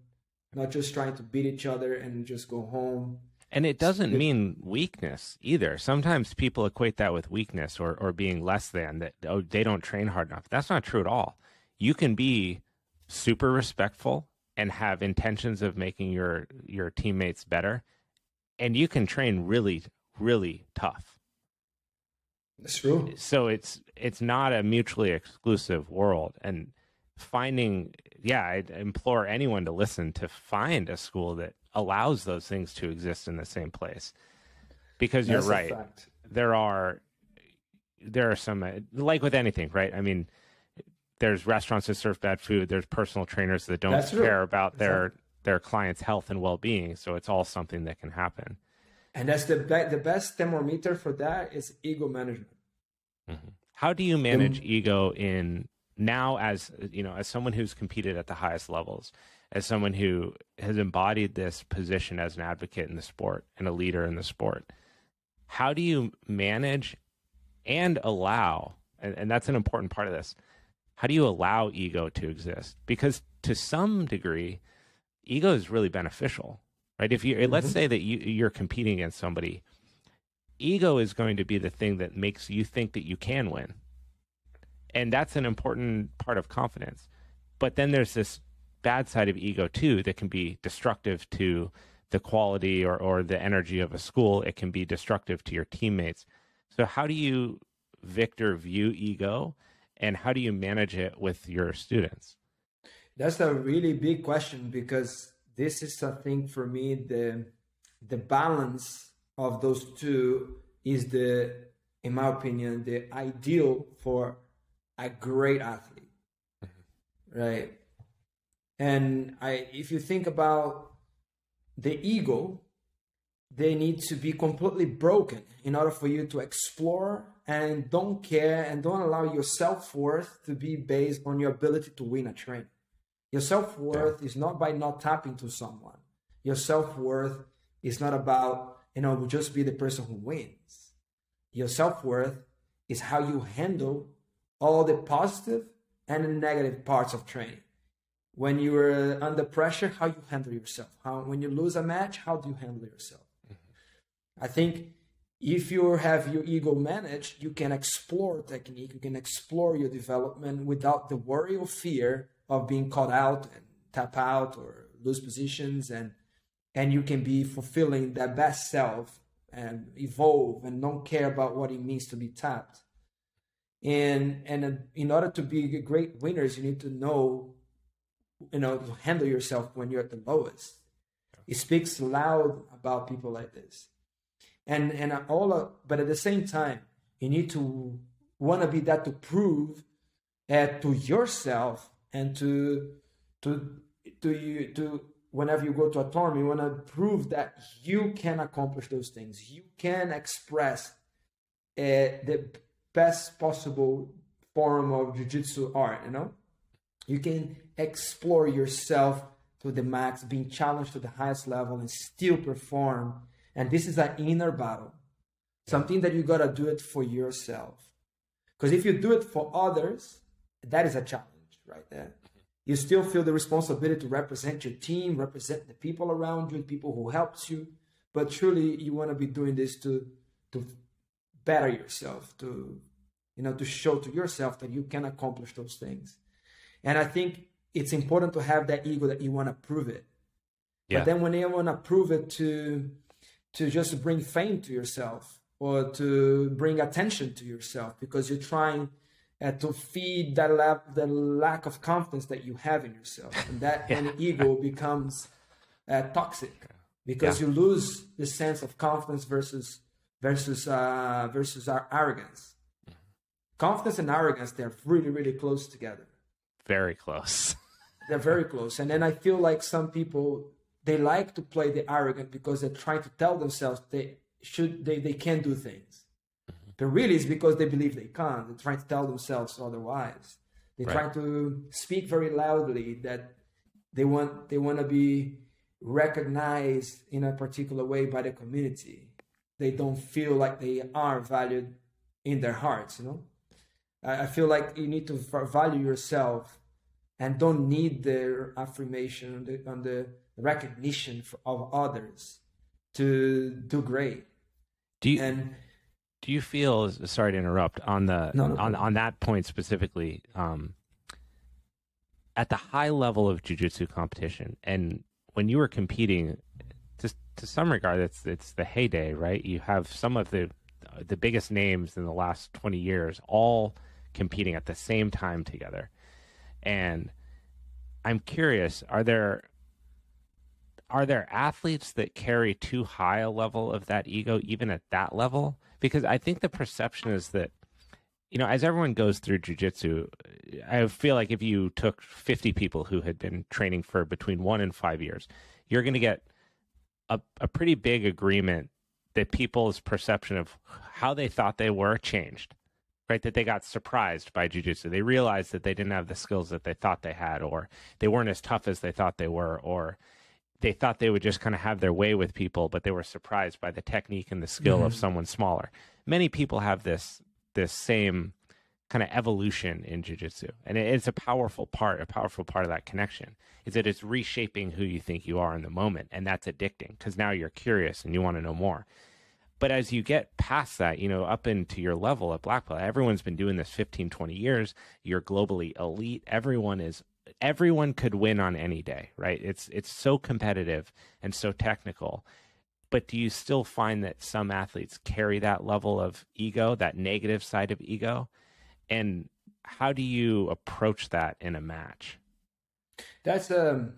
not just trying to beat each other and just go home. And it doesn't mean weakness either. Sometimes people equate that with weakness or, or being less than that. Oh, they don't train hard enough. That's not true at all. You can be super respectful and have intentions of making your your teammates better, and you can train really really tough. That's true. So it's it's not a mutually exclusive world, and finding yeah i implore anyone to listen to find a school that allows those things to exist in the same place. Because That's you're right. there are there are some uh, like with anything right? I mean there's restaurants that serve bad food there's personal trainers that don't That's care true. about their exactly. their clients health and well-being so it's all something that can happen and that's the be- the best thermometer for that is ego management mm-hmm. how do you manage the- ego in now as you know as someone who's competed at the highest levels as someone who has embodied this position as an advocate in the sport and a leader in the sport how do you manage and allow and, and that's an important part of this how do you allow ego to exist because to some degree ego is really beneficial right if you mm-hmm. let's say that you, you're competing against somebody ego is going to be the thing that makes you think that you can win and that's an important part of confidence. But then there's this bad side of ego too that can be destructive to the quality or, or the energy of a school. It can be destructive to your teammates. So how do you, Victor, view ego and how do you manage it with your students? That's a really big question because this is something for me the the balance of those two is the in my opinion the ideal for a great athlete, mm-hmm. right? And I, if you think about the ego, they need to be completely broken in order for you to explore and don't care and don't allow your self worth to be based on your ability to win a train. Your self worth yeah. is not by not tapping to someone. your self worth is not about you know just be the person who wins. Your self worth is how you handle all the positive and the negative parts of training. When you're under pressure, how you handle yourself. How when you lose a match, how do you handle yourself? Mm-hmm. I think if you have your ego managed, you can explore technique, you can explore your development without the worry or fear of being caught out and tap out or lose positions and and you can be fulfilling that best self and evolve and don't care about what it means to be tapped. And and uh, in order to be great winners you need to know you know to handle yourself when you're at the lowest. It speaks loud about people like this and and all of, but at the same time you need to want to be that to prove uh, to yourself and to to to you to whenever you go to a tournament you want to prove that you can accomplish those things. You can express uh, the best possible form of jiu-jitsu art you know? You can explore yourself to the max being challenged to the highest level and still perform and this is an inner battle. Something that you got to do it for yourself. Because if you do it for others that is a challenge right there. You still feel the responsibility to represent your team represent the people around you the people who helps you. But truly you want to be doing this to to better yourself to you know to show to yourself that you can accomplish those things. And i think it's important to have that ego that you want to prove it. Yeah. but then when you want to prove it to to just bring fame to yourself or to bring attention to yourself because you're trying uh, to feed that la- the lack of confidence that you have in yourself and that yeah. and ego becomes uh, toxic because yeah. you lose the sense of confidence versus versus uh, versus our arrogance. Confidence and arrogance they're really really close together. Very close. they're very close, and then I feel like some people they like to play the arrogant because they're trying to tell themselves they should they they can do things. Mm-hmm. But really, it's because they believe they can't. They're trying to tell themselves otherwise. They're right. trying to speak very loudly that they want they want to be recognized in a particular way by the community they don't feel like they are valued in their hearts you know i feel like you need to value yourself and don't need the affirmation on the, and the recognition of others to do great do you and do you feel sorry to interrupt on the no, no, on on that point specifically um at the high level of jiu-jitsu competition and when you were competing to to some regard, it's it's the heyday, right? You have some of the the biggest names in the last 20 years all competing at the same time together. And I'm curious, are there are there athletes that carry too high a level of that ego even at that level? Because I think the perception is that you know, as everyone goes through jujitsu, I feel like if you took 50 people who had been training for between one and five years, you're going to get a, a pretty big agreement that people's perception of how they thought they were changed right that they got surprised by jiu-jitsu they realized that they didn't have the skills that they thought they had or they weren't as tough as they thought they were or they thought they would just kind of have their way with people but they were surprised by the technique and the skill mm-hmm. of someone smaller many people have this this same kind of evolution in jiu-jitsu and it's a powerful part a powerful part of that connection is that it's reshaping who you think you are in the moment and that's addicting because now you're curious and you want to know more but as you get past that you know up into your level at black belt everyone's been doing this 15 20 years you're globally elite everyone is everyone could win on any day right it's it's so competitive and so technical but do you still find that some athletes carry that level of ego that negative side of ego and how do you approach that in a match? That's um,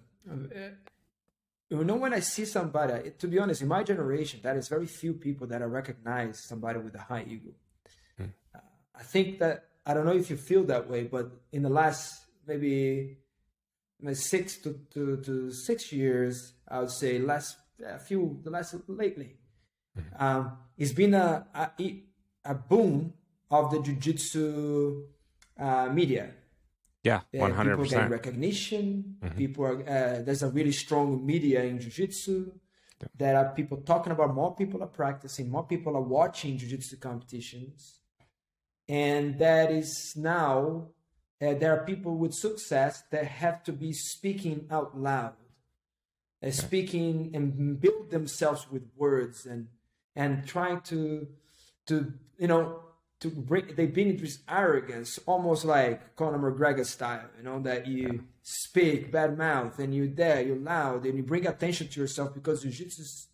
you know when I see somebody. To be honest, in my generation, that is very few people that I recognize somebody with a high ego. Hmm. Uh, I think that I don't know if you feel that way, but in the last maybe six to, to, to six years, I would say last a few the last lately, mm-hmm. um, it's been a, a, a boom of the jiu-jitsu uh, media Yeah, one hundred People get percent. recognition. People are uh, there's a really strong media in jiu-jitsu. There are people talking about more people are practicing, more people are watching jiu-jitsu competitions, and that is now uh, there are people with success that have to be speaking out loud, uh, speaking and build themselves with words and and trying to to you know to bring they bring it with arrogance, almost like Conor McGregor style, you know, that you speak bad mouth and you're there, you're loud, and you bring attention to yourself because jiu-jitsu is,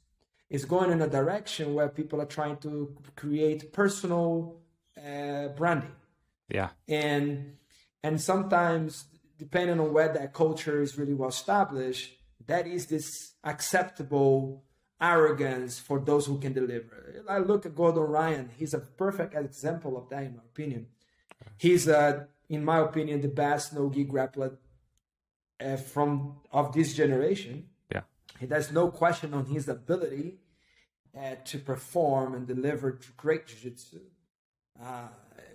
is going in a direction where people are trying to create personal uh, branding. Yeah, and and sometimes depending on where that culture is really well established that is this acceptable arrogance for those who can deliver. I look at gordon ryan. He's a perfect example of that in my opinion. He's uh, in my opinion the best no-gi grappler uh, from of this generation. Yeah, there's no question on his ability uh, to perform and deliver great jiu-jitsu. Uh,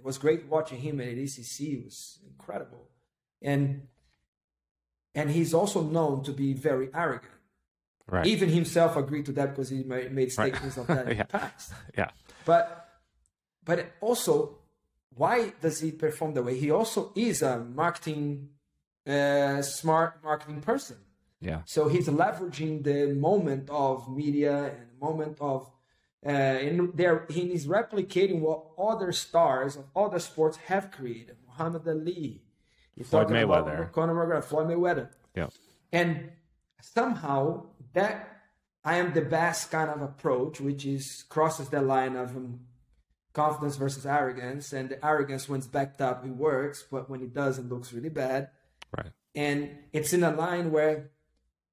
it was great watching him at ADCC. It was incredible, and and he's also known to be very arrogant. right. Even himself agreed to that because he made, statements of that in Yeah. the past. yeah, But but also, why does he perform the way? He also is a marketing uh, smart marketing person. yeah, So he's leveraging the moment of media and the moment of, uh, and there he is replicating what other stars of other sports have created. Muhammad Ali, Floyd Mayweather. Conor McGregor, Floyd Mayweather, yeah, and somehow that I am the best kind of approach, which is crosses the line of um, confidence versus arrogance, and the arrogance when it's backed up, it works, but when it doesn't, looks really bad right. and it's in a line where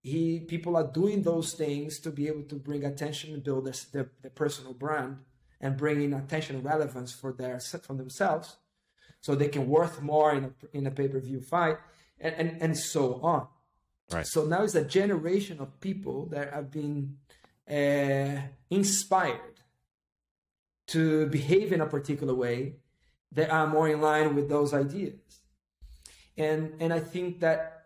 he people are doing those things to be able to bring attention and build their, their, personal brand and bring in attention and relevance for their from themselves so they can worth more in a, in a pay-per-view fight and, and, and so on Right. so now it's a generation of people that have been uh, inspired to behave in a particular way that are more in line with those ideas and and I think that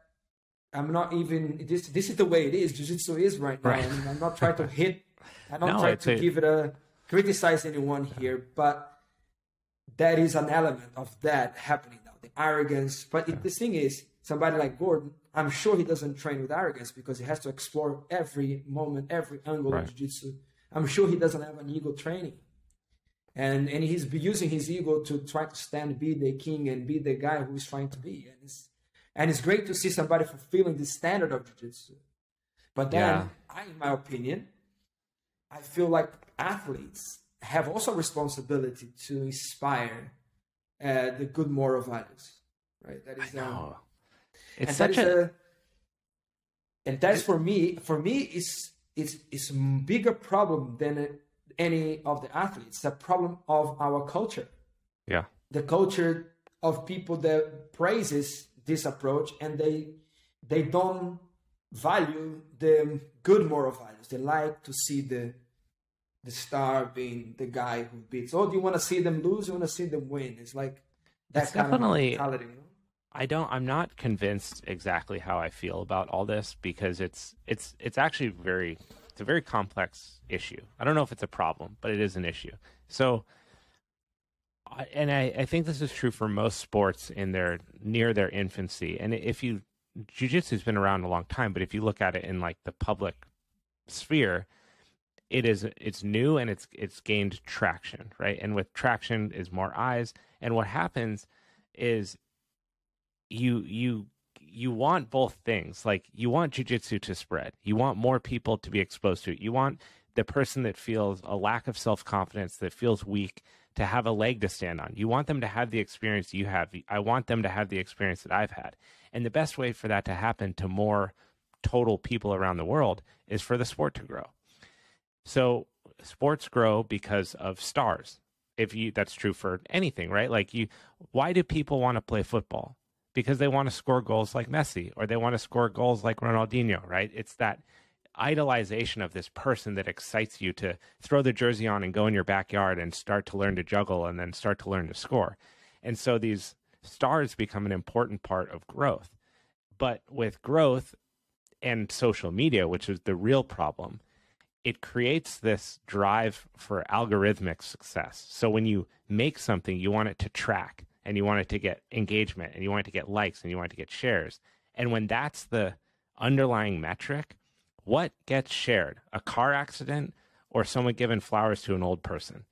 I'm not even this. This is the way it is. Jiu-Jitsu is right now. Right. I mean, I'm not trying to hit. I don't No, try to give it a criticize anyone here, but that is an element of that happening now. The arrogance. But it, the thing is, somebody like Gordon, I'm sure he doesn't train with arrogance because he has to explore every moment, every angle Right. of jiu-jitsu. I'm sure he doesn't have an ego training and and he's using his ego to try to stand, be the king, and be the guy who is trying to be. And it's and it's great to see somebody fulfilling the standard of jiu-jitsu. But then, Yeah. I, in my opinion, I feel like athletes have also a responsibility to inspire uh, the good moral values. Right? That is um, Oh, it's and such that is a, a, and that's for me for me it's it's it's a bigger problem than any of the athletes it's a problem of our culture yeah, the culture of people that praises this approach and they they don't value the good moral values they like to see the the star being the guy who beats oh do you want to see them lose you want to see them win it's like that's definitely- of mentality? I don't. I'm not convinced exactly how I feel about all this because it's it's it's actually very it's a very complex issue. I don't know if it's a problem, but it is an issue. So, And I, I think this is true for most sports in their near their infancy. And if you jujitsu's been around a long time, but if you look at it in like the public sphere, it is it's new and it's it's gained traction, right? And with traction is more eyes. And what happens is you you you want both things. Like you want jujitsu to spread. You want more people to be exposed to it. You want the person that feels a lack of self confidence, that feels weak, to have a leg to stand on. You want them to have the experience you have. I want them to have the experience that I've had. And the best way for that to happen to more total people around the world is for the sport to grow. So sports grow because of stars. If you that's true for anything, right? Like you why do people want to play football? Because they want to score goals like Messi or they want to score goals like Ronaldinho, right? It's that idolization of this person that excites you to throw the jersey on and go in your backyard and start to learn to juggle and then start to learn to score. And so these stars become an important part of growth. But with growth and social media, which is the real problem, it creates this drive for algorithmic success. So when you make something, you want it to track and you want it to get engagement and you want it to get likes and you want it to get shares. And when that's the underlying metric, what gets shared? A car accident or someone giving flowers to an old person?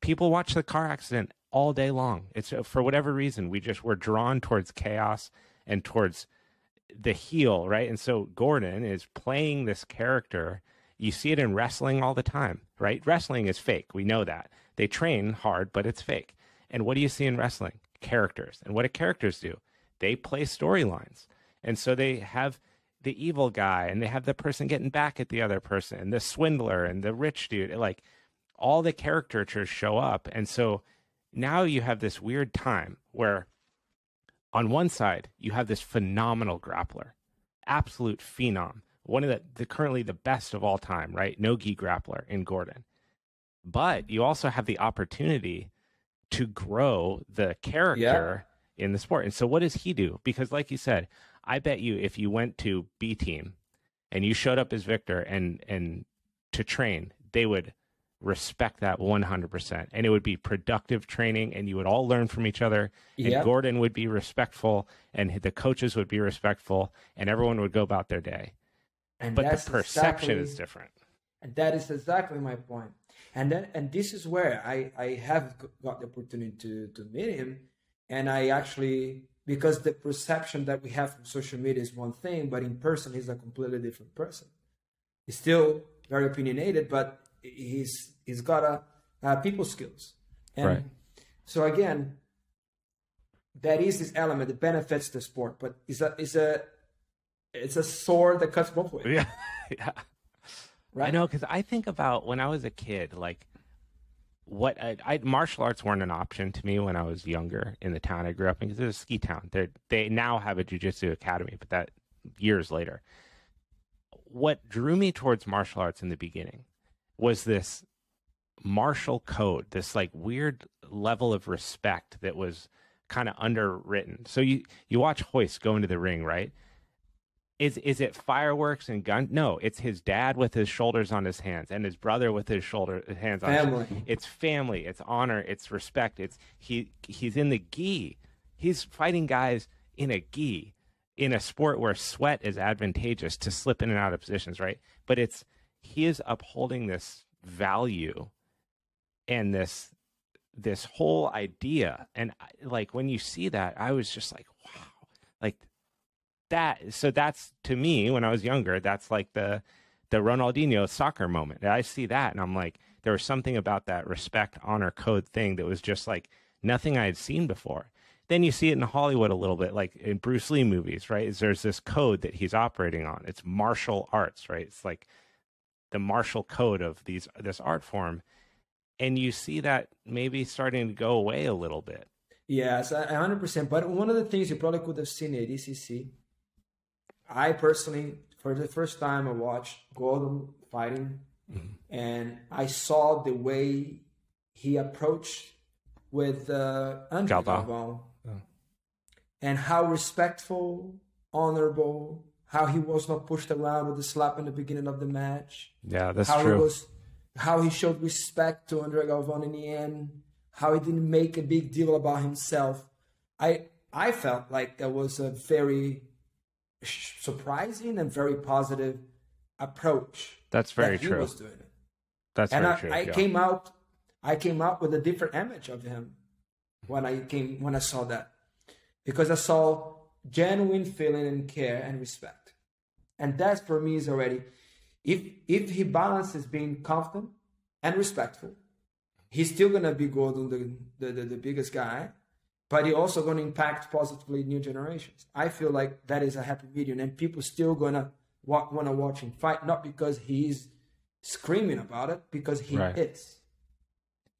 People watch the car accident all day long. It's uh, for whatever reason we just we're drawn towards chaos and towards the heel, right? And so Gordon is playing this character. You see it in wrestling all the time, right? Wrestling is fake. We know that. They train hard, but it's fake. And what do you see in wrestling? Characters. And what do characters do? They play storylines. And so they have the evil guy and they have the person getting back at the other person, and the swindler and the rich dude. Like all the caricatures show up. And so now you have this weird time where on one side you have this phenomenal grappler, absolute phenom, one of the, the currently the best of all time, right? No gi grappler in Gordon. But you also have the opportunity to grow the character yeah. in the sport. And so what does he do? Because like you said, I bet you if you went to B team and you showed up as Victor and and to train, they would respect that 100% and it would be productive training and you would all learn from each other. And yep. gordon would be respectful and the coaches would be respectful and everyone would go about their day. And but the perception exactly, is different. And that is exactly my point. And then and this is where i i have got the opportunity to to meet him and i actually because the perception that we have from social media is one thing but in person he's a completely different person he's still very opinionated but he's he's got a uh, people skills, and right. so again, that is this element that benefits the sport, but it's a it's a it's a sword that cuts both ways. Yeah, yeah. Right. I know because I think about when I was a kid, like what I, I, martial arts weren't an option to me when I was younger in the town I grew up in because it was a ski town. They they now have a jujitsu academy, but that years later. What drew me towards martial arts in the beginning was this martial code, this like weird level of respect that was kind of underwritten. So you you watch Royce go into the ring, right? Is is it fireworks and gun? No, it's his dad with his shoulders on his hands and his brother with his shoulder hands on family. His, it's family, it's honor, it's respect. It's he he's in the gi. He's fighting guys in a gi in a sport where sweat is advantageous to slip in and out of positions, right? But it's he is upholding this value and this this whole idea and like when you see that i was just like wow like that so that's to me when i was younger that's like the the ronaldinho soccer moment. I see that and i'm like there was something about that respect honor code thing that was just like nothing i had seen before. Then you see it in hollywood a little bit like in bruce lee movies right? Is there's this code that he's operating on. It's martial arts right? It's like the martial code of these this art form. And you see that maybe starting to go away a little bit. Yes 100% but one of the things you probably could have seen at ADCC i personally for the first time i watched gordon fighting mm-hmm. and i saw the way he approached with uh, Andre Galvão. Oh. and how respectful honorable how he was not pushed around with a slap in the beginning of the match. Yeah, that's how true. He was, how he showed respect to Andre Galvão in the end. How he didn't make a big deal about himself. I I felt like that was a very surprising and very positive approach. That's very that true. That's and very I, true. I yeah. came out I came out with a different image of him when I came when I saw that because I saw genuine feeling and care and respect. And that for me is already, if if he balances being confident and respectful, he's still gonna be Gordon, the, the, the, the biggest guy, but he also gonna impact positively new generations. I feel like that is a happy medium, and people still gonna want, wanna watch him fight, not because he's screaming about it, because he right. is.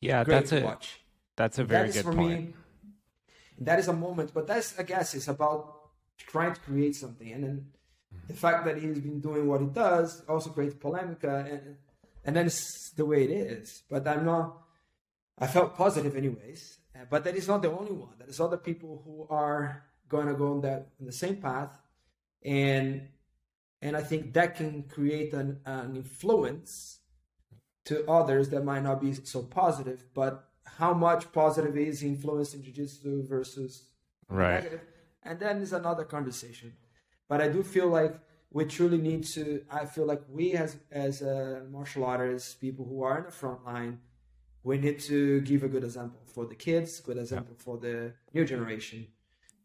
Yeah, Great that's a watch. That's a very good point. Me, that is a moment, but that's I guess it's about trying to create something, and then the fact that he's been doing what he does also creates polemic, and and then it's the way it is. But I'm not. I felt positive anyways, but that is not the only one. There is other people who are going to go on that on the same path, and and I think that can create an, an influence to others that might not be so positive. But how much positive is influence in jiu-jitsu versus right negative? And then is another conversation. But I do feel like we truly need to. I feel like we as as uh, martial artists, people who are in the front line, we need to give a good example for the kids, good example for the new generation,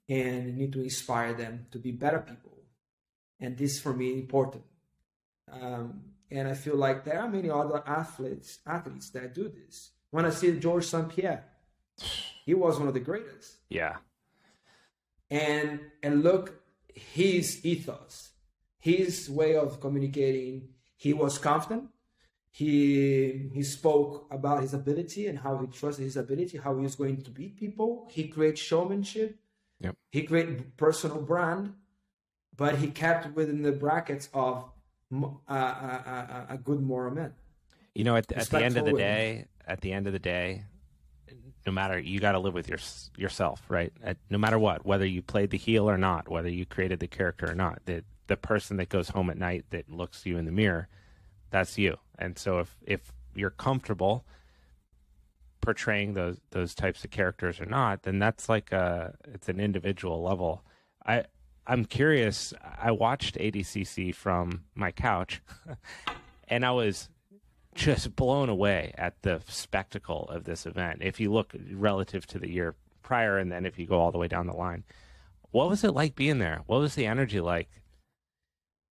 and need to inspire them to be better people. And this for me important. Um, and I feel like there are many other athletes athletes that do this. When I see George St. Pierre, he was one of the greatest. yeah And and look his ethos, his way of communicating. He was confident. He he spoke about his ability and how he trusted his ability, how he was going to beat people. He created showmanship. Yep. He created personal brand, but he kept within the brackets of mo- uh, uh, uh, a good moral man. You know, at, at the end of the day, at the end of the day, no matter you got to live with your yourself, right? At, no matter what, whether you played the heel or not, whether you created the character or not, the the person that goes home at night that looks you in the mirror, that's you. And so if if you're comfortable portraying those those types of characters or not, then that's like a it's an individual level. I I'm curious. I watched ADCC from my couch, and I was just blown away at the spectacle of this event. If you look relative to the year prior, and then if you go all the way down the line, what was it like being there? What was the energy like?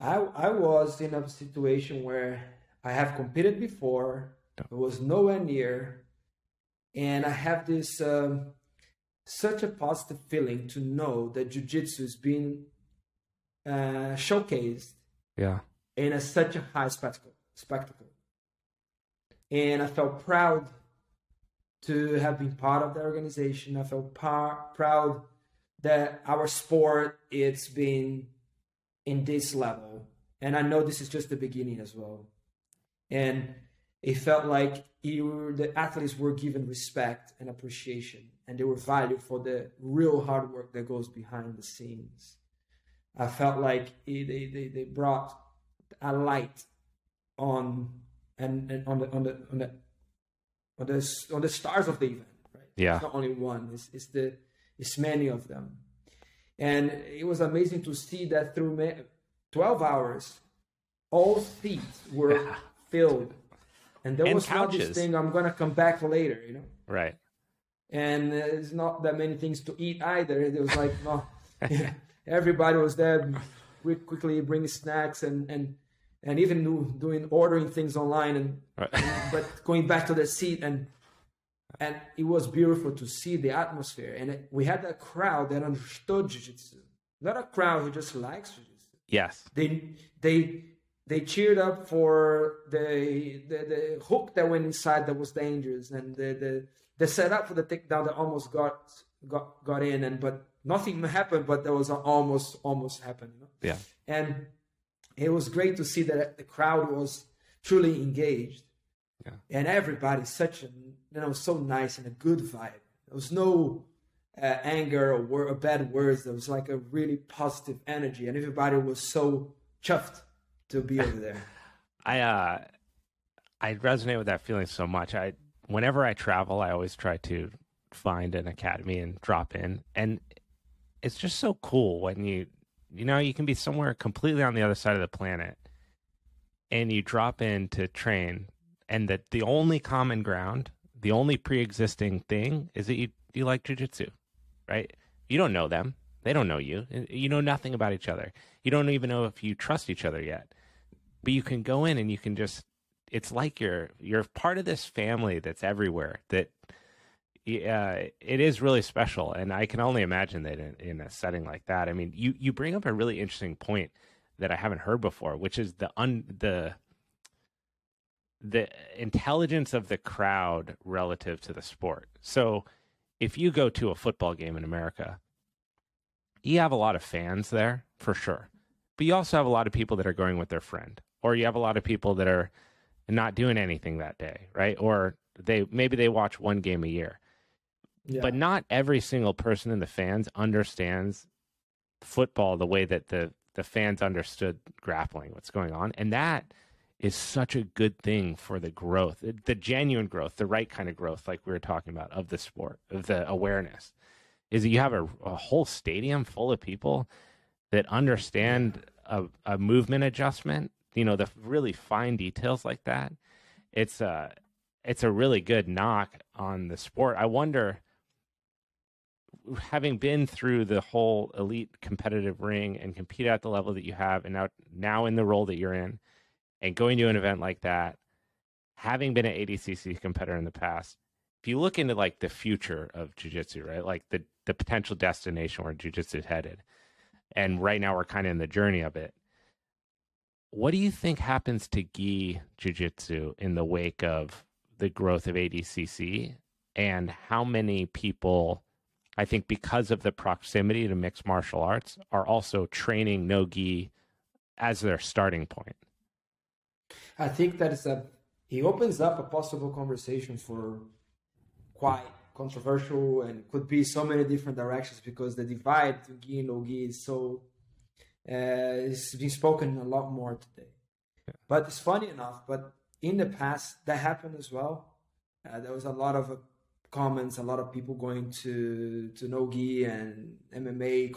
I I was in a situation where I have competed before. It was nowhere near, and I have this um, such a positive feeling to know that jiu-jitsu is being uh, showcased Yeah, in a, such a high spectacle. Spectacle, and I felt proud to have been part of the organization. I felt par- proud that our sport it's been in this level, and I know this is just the beginning as well. And it felt like you, the athletes were given respect and appreciation, and they were valued for the real hard work that goes behind the scenes. I felt like it, they, they, they brought a light on and, and on the on the on the on the on the stars of the event. Right? Yeah. It's not only one. It's, it's the it's many of them, and it was amazing to see that through twelve hours, all seats were Yeah. filled, and there And was not this thing. I'm gonna come back later, you know. right. And there's not that many things to eat either. It was like no, everybody was there, quickly bringing snacks and and and even doing ordering things online and Right. but going back to the seat and and it was beautiful to see the atmosphere and it, we had a crowd that understood jiu-jitsu not a crowd who just likes jiu-jitsu yes. they they they cheered up for the the, the hook that went inside that was dangerous and the the, the setup for the takedown that almost got got got in and but nothing happened but there was a almost almost happened you know? Yeah. and it was great to see that the crowd was truly engaged Yeah. and everybody such a you know so nice and a good vibe there was no uh, anger or, wor- or bad words there was like a really positive energy and everybody was so chuffed to be over there I uh I resonate with that feeling so much. I whenever I travel, I always try to find an academy and drop in. And it's just so cool when you you know, you can be somewhere completely on the other side of the planet and you drop in to train and that the only common ground, the only pre-existing thing is that you you like jujitsu, right? You don't know them. They don't know you. You know nothing about each other. You don't even know if you trust each other yet but you can go in and you can just it's like you're you're part of this family that's everywhere that yeah it is really special and i can only imagine that in, in a setting like that i mean you you bring up a really interesting point that i haven't heard before which is the un the the intelligence of the crowd relative to the sport. So if you go to a football game in america you have a lot of fans there for sure. But you also have a lot of people that are going with their friend or you have a lot of people that are not doing anything that day right? Or they maybe they watch one game a year. Yeah. but not every single person in the fans understands football the way that the the fans understood grappling what's going on. And that is such a good thing for the growth the genuine growth the right kind of growth like we were talking about of the sport of the awareness is that you have a, a whole stadium full of people that understand a, a movement adjustment you know the really fine details like that. It's a it's a really good knock on the sport. I wonder having been through the whole elite competitive ring and compete at the level that you have and now now in the role that you're in and going to an event like that having been an ADCC competitor in the past if you look into like the future of jiu-jitsu right like the the potential destination where jiu-jitsu is headed and right now we're kind of in the journey of it what do you think happens to gi jiu-jitsu in the wake of the growth of ADCC and how many people I think because of the proximity to mixed martial arts, are also training no gi as their starting point. I think that is a he opens up a possible conversation for quite controversial and could be so many different directions because the divide to gi and no gi is so uh, it's been spoken a lot more today. Yeah. But it's funny enough, but in the past that happened as well. Uh, there was a lot of comments, a lot of people going to to Nogi and MMA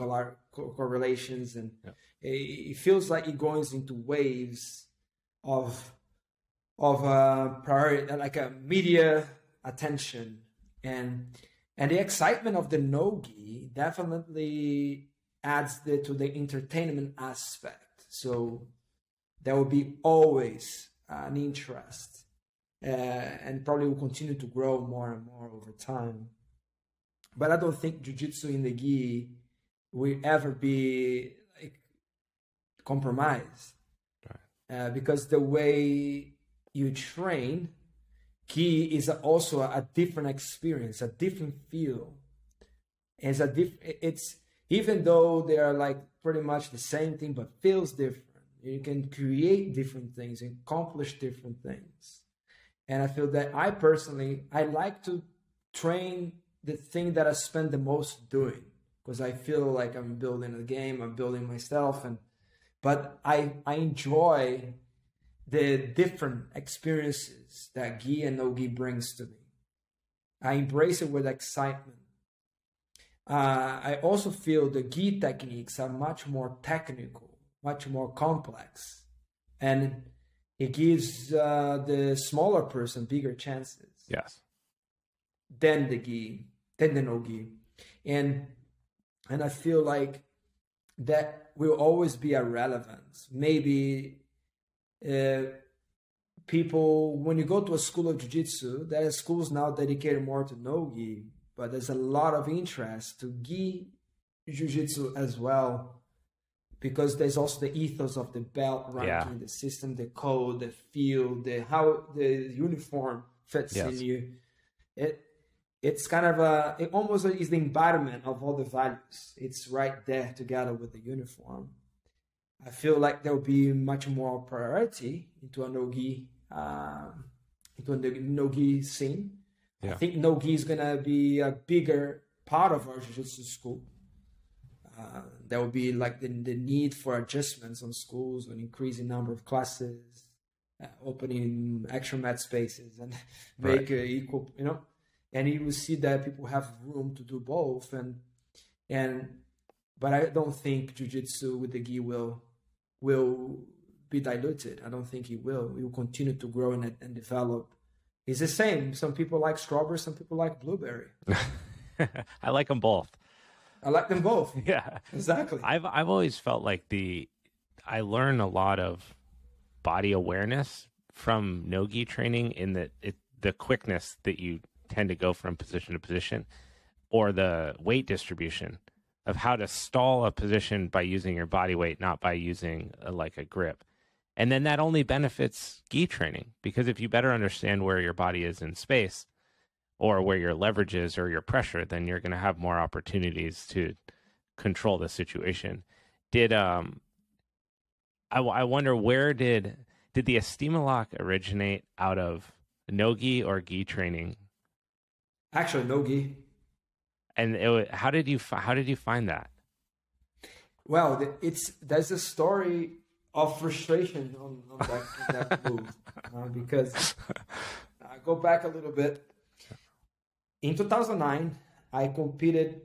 correlations, and yeah. it, it, feels like it goes into waves of of uh, priority, like a media attention, and and the excitement of the Nogi definitely adds the, to the entertainment aspect. So there will be always an interest uh, and probably will continue to grow more and more over time. But I don't think jujitsu in the gi will ever be like compromised. Uh, because the way you train gi is also a different experience, a different feel. It's a diff- It's even though they are like pretty much the same thing, but feels different. You can create different things, accomplish different things and I feel that I personally I like to train the thing that I spend the most doing because I feel like I'm building a game, I'm building myself, and but I I enjoy the different experiences that gi and no gi brings to me. I embrace it with excitement. Uh, I also feel the gi techniques are much more technical, much more complex, and it gives uh, the smaller person bigger chances. Yes. Than the gi, than the no gi, and and I feel like that will always be a relevance. Maybe uh, people, when you go to a school of jiu-jitsu, there are schools now dedicated more to no gi, but there's a lot of interest to gi jiu-jitsu as well because there's also the ethos of the belt ranking, yeah. the system, the code, the feel, the how the uniform fits yes. in you. It it's kind of a it almost is the embodiment of all the values. It's right there together with the uniform. I feel like there will be much more priority into a nogi um, into a nogi scene. Yeah. I think nogi is gonna be a bigger part of our jiu-jitsu school uh, there will be like the, the need for adjustments on schools, an increasing number of classes, uh, opening extra mat spaces, and make right. equal, you know. And you will see that people have room to do both, and and but I don't think jujitsu with the gi will will be diluted. I don't think it will. It will continue to grow and, and develop. It's the same. Some people like strawberry, some people like blueberry. I like them both. I like them both. Yeah, exactly. I've I've always felt like the I learn a lot of body awareness from nogi training in that it the quickness that you tend to go from position to position or the weight distribution of how to stall a position by using your body weight not by using a, like a grip and then that only benefits gi training because if you better understand where your body is in space or where your leverage is or your pressure, then you're going to have more opportunities to control the situation. Did um, I, I wonder where did did the Estima lock originate out of no Nogi or Gi training? Actually, Nogi. And it, how did you how did you find that? Well, it's there's a story of frustration on, on that, that move uh, because I go back a little bit. In 2009, I competed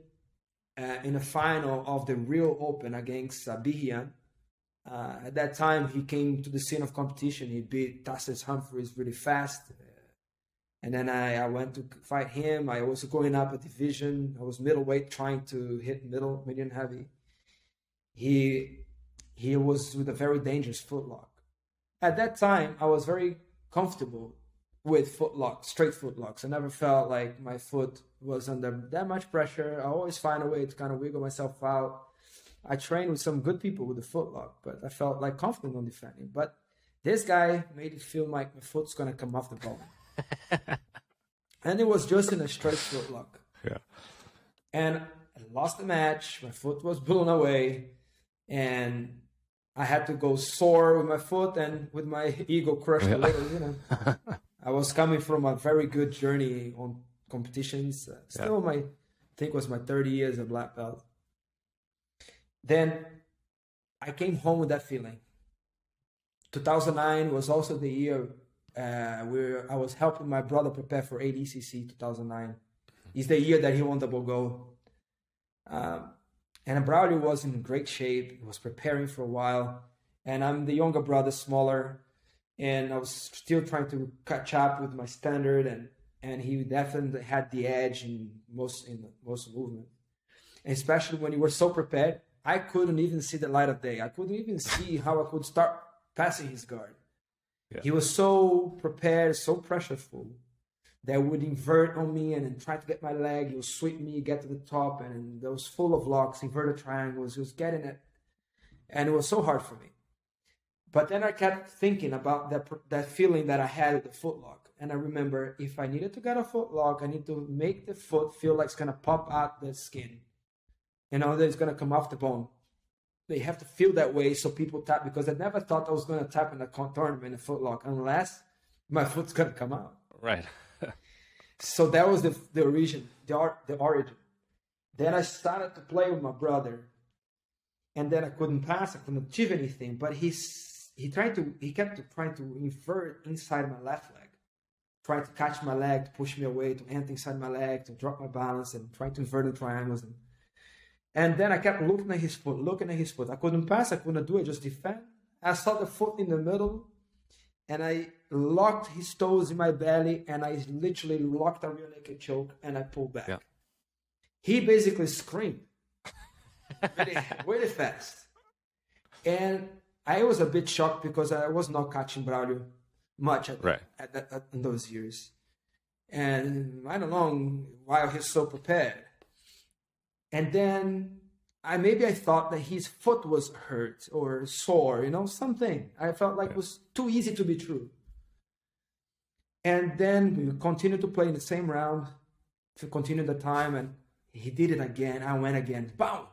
uh, in a final of the Rio Open against uh, Bihian. Uh, at that time, he came to the scene of competition. He beat Tarsis Humphreys really fast. And then I, I went to fight him. I was going up a division. I was middleweight, trying to hit middle, medium heavy. He he was with a very dangerous footlock. At that time, I was very comfortable with footlocks, straight footlocks. I never felt like my foot was under that much pressure. I always find a way to kind of wiggle myself out. I trained with some good people with the footlock, but I felt like confident on defending. But this guy made it feel like my foot's gonna come off the bone. and it was just in a straight footlock. Yeah. And I lost the match. My foot was blown away. And I had to go sore with my foot and with my ego crushed a little, you know. I was coming from a very good journey on competitions. Uh, still, yeah. my I think was my 30 years of black belt. Then I came home with that feeling. 2009 was also the year uh, where I was helping my brother prepare for ADCC 2009. It's the year that he won the Bogo. Um, and Braulio was in great shape. He was preparing for a while. And I'm the younger brother, smaller. And I was still trying to catch up with my standard. And, and he definitely had the edge in most, in most movement. And especially when you were so prepared, I couldn't even see the light of day. I couldn't even see how I could start passing his guard. Yeah. He was so prepared, so pressureful that would invert on me and then try to get my leg. He would sweep me, get to the top, and it was full of locks, inverted triangles. He was getting it, and it was so hard for me. But then I kept thinking about that that feeling that I had with the footlock, and I remember if I needed to get a footlock, I need to make the foot feel like it's gonna pop out the skin, you know, that it's gonna come off the bone. They have to feel that way so people tap because I never thought I was gonna tap in a tournament in a footlock unless my foot's gonna come out. Right. So that was the the origin, the the origin. Then I started to play with my brother, and then I couldn't pass. I couldn't achieve anything. But he's he tried to he kept trying to invert inside my left leg, trying to catch my leg, to push me away, to enter inside my leg, to drop my balance, and trying to invert the triangles. And, and then I kept looking at his foot, looking at his foot. I couldn't pass. I couldn't do it. Just defend. I saw the foot in the middle and I locked his toes in my belly and I literally locked a rear naked choke and I pulled back. Yeah. He basically screamed really, really fast. And I was a bit shocked because I was not catching Braulio much at, right. at, at, at, in those years. And I don't know why he's so prepared. And then I maybe I thought that his foot was hurt or sore, you know, something. I felt like yeah. was too easy to be true. And then we continued to play in the same round to continue the time, and he did it again. I went again, boom,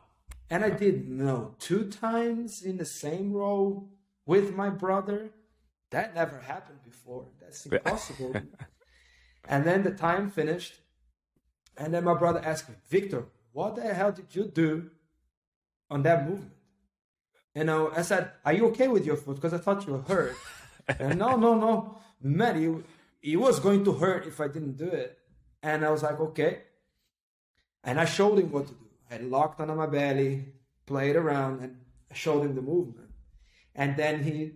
and I did no two times in the same row with my brother. That never happened before. That's impossible. and then the time finished, and then my brother asked me, Victor, what the hell did you do on that movement. You know, I said, "Are you okay with your foot?" Because I thought you were hurt. and no, no, no, man, it, it was going to hurt if I didn't do it. And I was like, okay. And I showed him what to do. I locked under my belly, played around, and showed him the movement. And then he,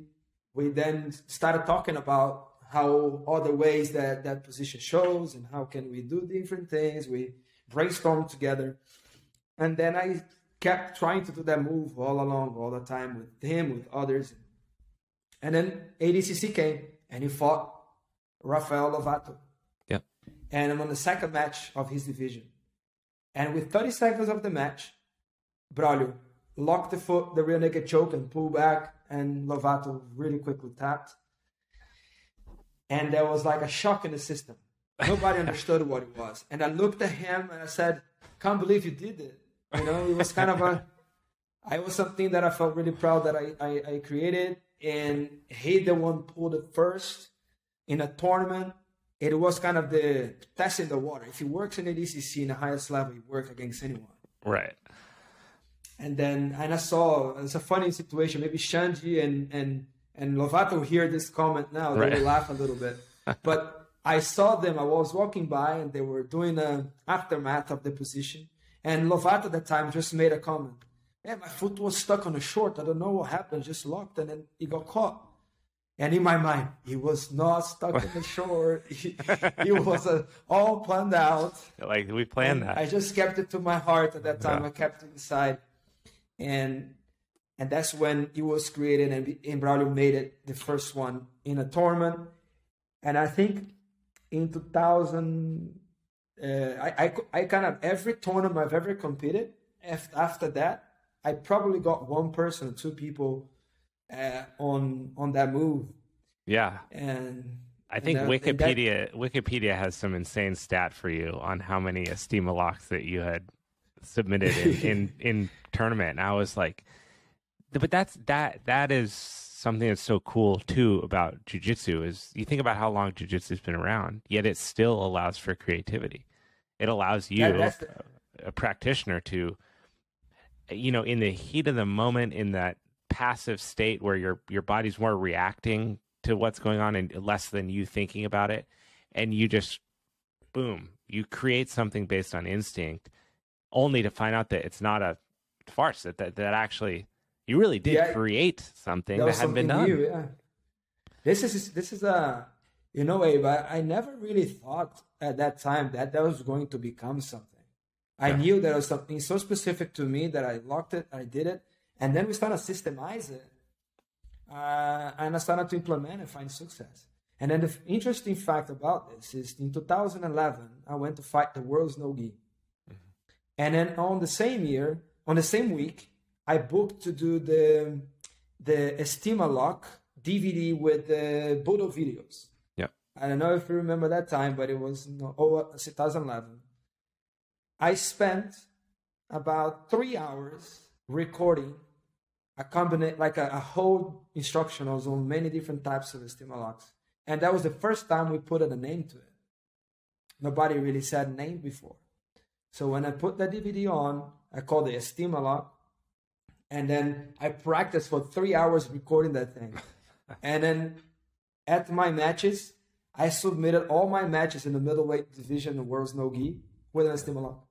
we then started talking about how other ways that that position shows and how can we do different things. We brainstormed together, and then I kept trying to do that move all along, all the time with him, with others. And then ADCC came and he fought Rafael Lovato. Yeah. And I'm on the second match of his division. And with 30 seconds of the match, Braulio locked the foot, the rear naked choke, and pulled back, and Lovato really quickly tapped. And there was like a shock in the system. Nobody understood what it was. And I looked at him and I said, Can't believe you did it. You know, it was kind of a, I was something that I felt really proud that I, I, I created. And he the one pulled it first in a tournament it was kind of the test in the water. If he works in the ADCC in the highest level, he work against anyone. Right. And then and I saw it's a funny situation. Maybe Xande and and and Lovato hear this comment now. They Right. will laugh a little bit. but I saw them. I was walking by and they were doing an aftermath of the position. And Lovato at that time just made a comment. Yeah, my foot was stuck on a short. I don't know what happened. Just locked and then he got caught. And in my mind, he was not stuck on the short. He, he was uh, all planned out. Like we planned that. I just kept it to my heart at that time. Yeah. I kept it inside, and and that's when it was created, and Embraulio made it the first one in a tournament. And I think in 2000, uh, I, I I kind of every tournament I've ever competed. After that, I probably got one person, two people uh, on on that move, yeah. and I think and, uh, and that- Wikipedia Wikipedia has some insane stat for you on how many Estima locks that you had submitted in, in, in tournament. And I was like, but that's that that is something that's so cool too about jujitsu is you think about how long jujitsu's been around, yet it still allows for creativity. It allows you, that's the- a practitioner, to you know, in the heat of the moment, in that passive state where your your body's more reacting to what's going on and less than you thinking about it, and you just boom, you create something based on instinct, only to find out that it's not a farce. That that, that actually you really did Yeah. create something that that, hadn't been done. new, yeah. This is this is a you know Abe, I, I never really thought at that time that that was going to become something. I Yeah. knew that was something so specific to me that I locked it, I did it, and then we started to systemize it, uh, and I started to implement and find success. And then the f- interesting fact about this is in 2011, I went to fight the world's no gi. And then on the same year, on the same week, I booked to do the the Estima Lock DVD with the Budo videos. Yep. I don't know if you remember that time, but it was no, oh, uh, 2011. I spent about three hours recording a combination, like a, a whole instructionals on many different types of Estima locks. And that was the first time we put a name to it. Nobody really said name before. So when I put the DVD on, I called it Estima lock. And then I practiced for three hours recording that thing. and then at my matches, I submitted all my matches in the middleweight division of World's No Gi with an Estima lock.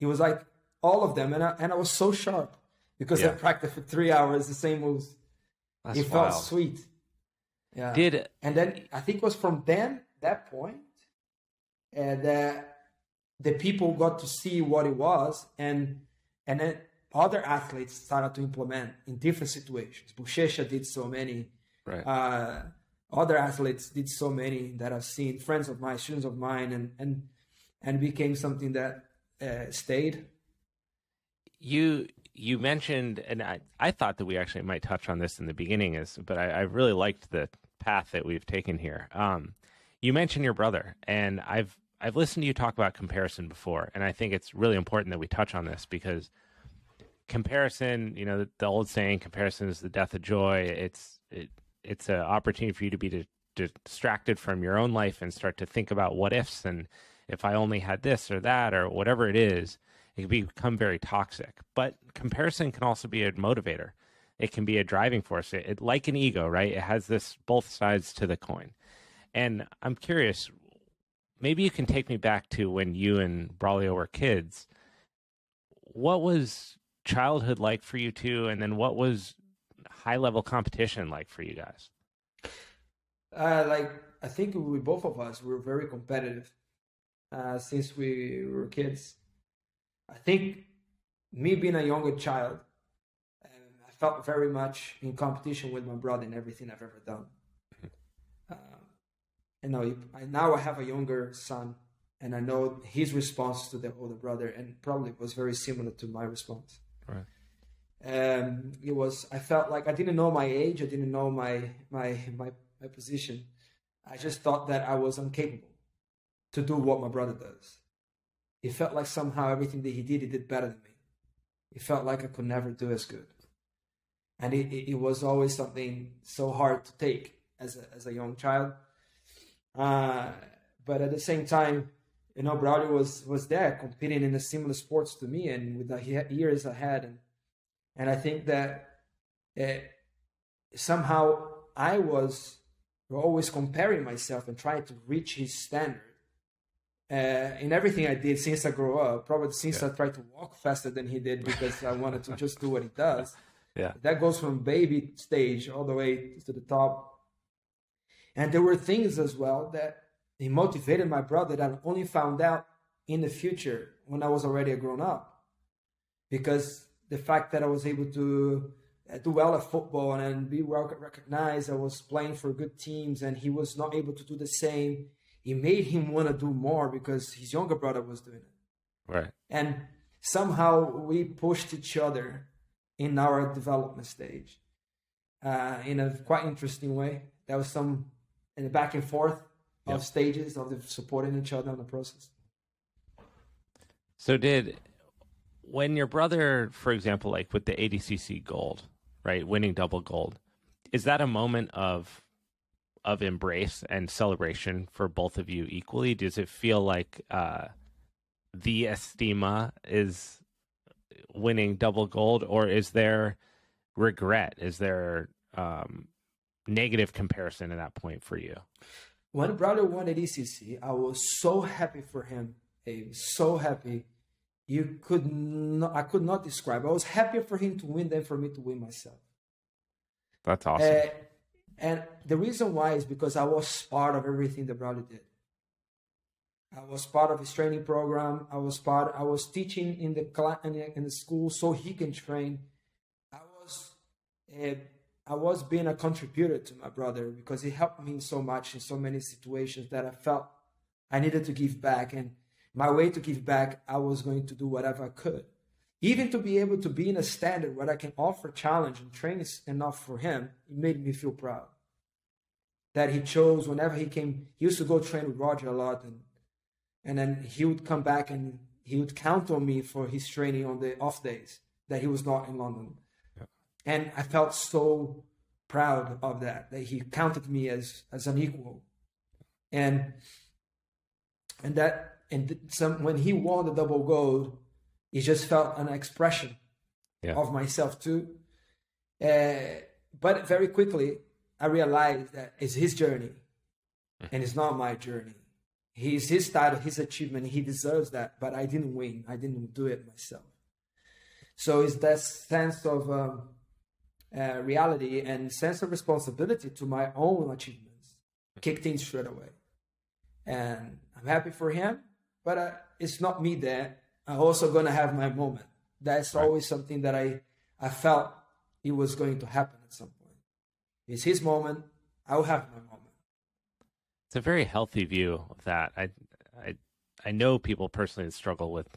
It was like all of them. And I, and I was so sharp because I practiced for three hours, the same moves. That's it felt wild. sweet. Yeah. Did it. and then I think it was from then that point, and that the people got to see what it was, and and then other athletes started to implement in different situations. Buchecha did so many. right? Uh, other athletes did so many that I've seen. Friends of mine, students of mine, and and and became something that uh, stayed. you you mentioned and I, I thought that we actually might touch on this in the beginning is but I, I really liked the path that we've taken here um you mentioned your brother and i've i've listened to you talk about comparison before and i think it's really important that we touch on this because comparison you know the, the old saying comparison is the death of joy it's it, it's an opportunity for you to be di- distracted from your own life and start to think about what ifs and if i only had this or that or whatever it is it can become very toxic. But comparison can also be a motivator. It can be a driving force. It, it like an ego, right? It has this both sides to the coin. And I'm curious, maybe you can take me back to when you and Braulio were kids. What was childhood like for you two? And then what was high level competition like for you guys? Uh, like I think we both of us were very competitive uh, since we were kids. I think me being a younger child, um, I felt very much in competition with my brother in everything I've ever done. Um, you know, I, now I have a younger son, and I know his response to the older brother, and probably was very similar to my response. Right. Um, it was. I felt like I didn't know my age. I didn't know my my my my position. I just thought that I was incapable to do what my brother does. It felt like somehow everything that he did, he did better than me. It felt like I could never do as good. And it, it, it was always something so hard to take as a, as a young child. Uh, but at the same time, you know, Braulio was was there competing in a similar sports to me, and with the years ahead, and and I think that uh, somehow I was always comparing myself and trying to reach his standard. Uh, in everything I did since I grew up, probably since yeah. I tried to walk faster than he did because I wanted to just do what he does. Yeah. That goes from baby stage all the way to the top. And there were things as well that he motivated my brother that I only found out in the future when I was already a grown up. Because the fact that I was able to uh, do well at football and be well recognized, I was playing for good teams, and he was not able to do the same. It made him want to do more because his younger brother was doing it. Right. And somehow we pushed each other in our development stage uh, in a quite interesting way. There was some in the back and forth of stages of the supporting each other in the process. So did when your brother, for example, like with the ADCC gold, right, winning double gold, is that a moment of of embrace and celebration for both of you equally? Does it feel like uh, the Estima is winning double gold, or is there regret? Is there um, negative comparison at that point for you? When brother won ADCC. I was so happy for him. Abe, so happy. You could not, I could not describe. I was happier for him to win than for me to win myself. That's awesome. Uh, and the reason why is because I was part of everything that brother did. I was part of his training program. I was part. I was teaching in the class in the, in the school so he can train. I was, uh, I was being a contributor to my brother because he helped me so much in so many situations that I felt I needed to give back. And my way to give back, I was going to do whatever I could, even to be able to be in a standard where I can offer challenge and train enough for him. It made me feel proud that he chose whenever he came. He used to go train with Roger a lot and and then he would come back and he would count on me for his training on the off days that he was not in London. And I felt so proud of that, that he counted me as, as an equal. And, and that, and some, when he won the double gold, it just felt an expression yeah. of myself too. Uh, but very quickly, I realized that it's his journey mm. and it's not my journey. He's his title, his achievement. He deserves that, but I didn't win. I didn't do it myself. So it's that sense of um, uh, reality and sense of responsibility to my own achievements kicked in straight away. And I'm happy for him, but uh, it's not me there. I'm also going to have my moment. That's right. always something that I, I felt it was going to happen at some point. It's his moment. I'll have my moment it's a very healthy view of that. I, I, I know people personally struggle with,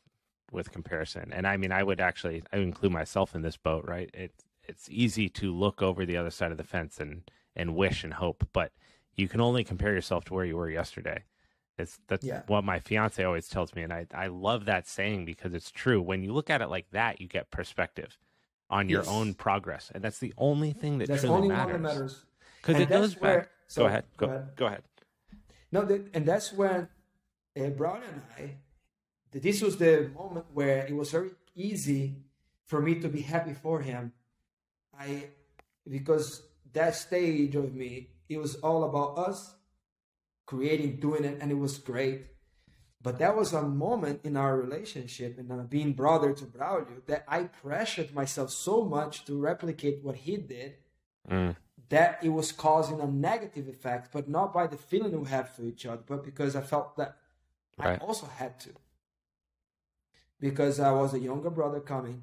with comparison, and I mean, I would actually, I would include myself in this boat, right? It, it's easy to look over the other side of the fence and, and wish and hope, but you can only compare yourself to where you were yesterday. It's that's yeah. what my fiance always tells me, and I, I love that saying because it's true. When you look at it like that, you get perspective on your yes. own progress, and that's the only thing that that's truly matters. Because it goes back. So, go ahead. Go, go ahead. Go ahead. No, that, and that's when uh, Brown and I, this was the moment where it was very easy for me to be happy for him. I, because that stage of me, it was all about us creating, doing it, and it was great. But that was a moment in our relationship and uh, being brother to Braulio that I pressured myself so much to replicate what he did mm that it was causing a negative effect, but not by the feeling we have for each other, but because I felt that right. I also had to. Because I was a younger brother coming.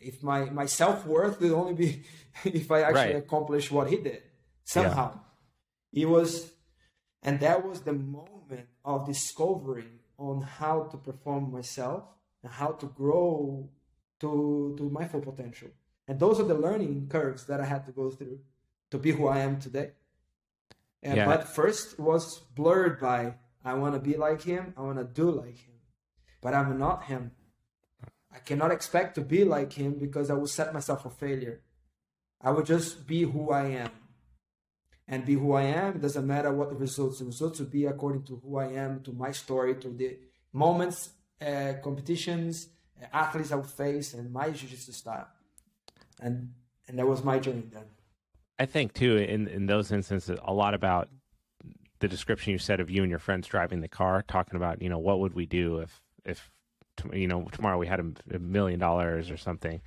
If my, my self worth would only be if I actually right. accomplish what he did somehow. Yeah. It was, and that was the moment of discovering on how to perform myself and how to grow to to my full potential. And those are the learning curves that I had to go through to be who I am today. And, yeah. But first was blurred by I want to be like him, I want to do like him, but I'm not him. I cannot expect to be like him because I will set myself for failure. I will just be who I am. and be who I am. It doesn't matter what the results. The results will be according to who I am, to my story, to the moments, uh, competitions, uh, athletes I will face, and my jiu-jitsu style. And and that was my journey then. I think too in in those instances a lot about the description you said of you and your friends driving the car, talking about you know what would we do if if you know tomorrow we had a, million dollars or something,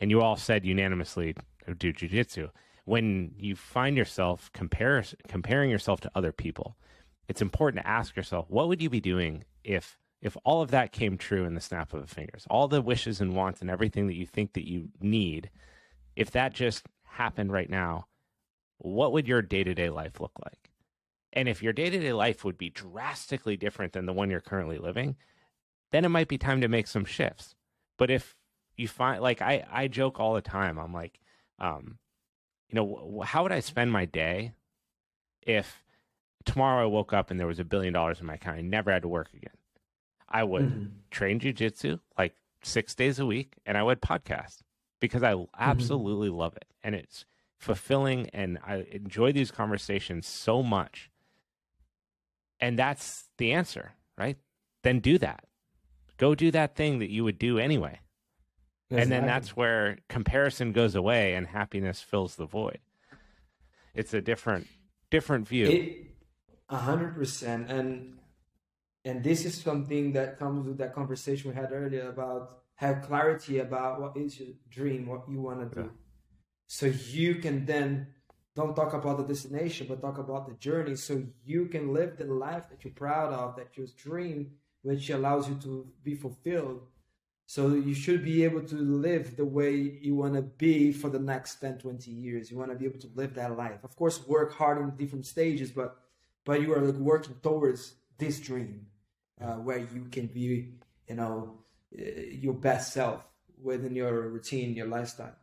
and you all said unanimously oh, do jujitsu. When you find yourself compare, comparing yourself to other people, it's important to ask yourself what would you be doing if if all of that came true in the snap of the fingers, all the wishes and wants and everything that you think that you need, if that just happened right now, what would your day to day life look like? And if your day to day life would be drastically different than the one you're currently living, then it might be time to make some shifts. But if you find, like, I, I joke all the time, I'm like, um, you know, how would I spend my day if tomorrow I woke up and there was a billion dollars in my account? I never had to work again. I would mm-hmm. train jujitsu like six days a week and I would podcast because I mm-hmm. absolutely mm-hmm. love it. And it's fulfilling and I enjoy these conversations so much. And that's the answer, right? Then do that. Go do that thing that you would do anyway. Exactly. And then that's where comparison goes away and happiness fills the void. It's a different different view. A hundred percent. And and this is something that comes with that conversation we had earlier about have clarity about what is your dream, what you want to do. Yeah. So you can then don't talk about the destination, but talk about the journey. So you can live the life that you're proud of, that you dream, which allows you to be fulfilled. So you should be able to live the way you want to be for the next 10, 20 years. You want to be able to live that life. Of course, work hard in different stages, but but you are like working towards this dream uh, where you can be, you know, uh, your best self within your routine, your lifestyle.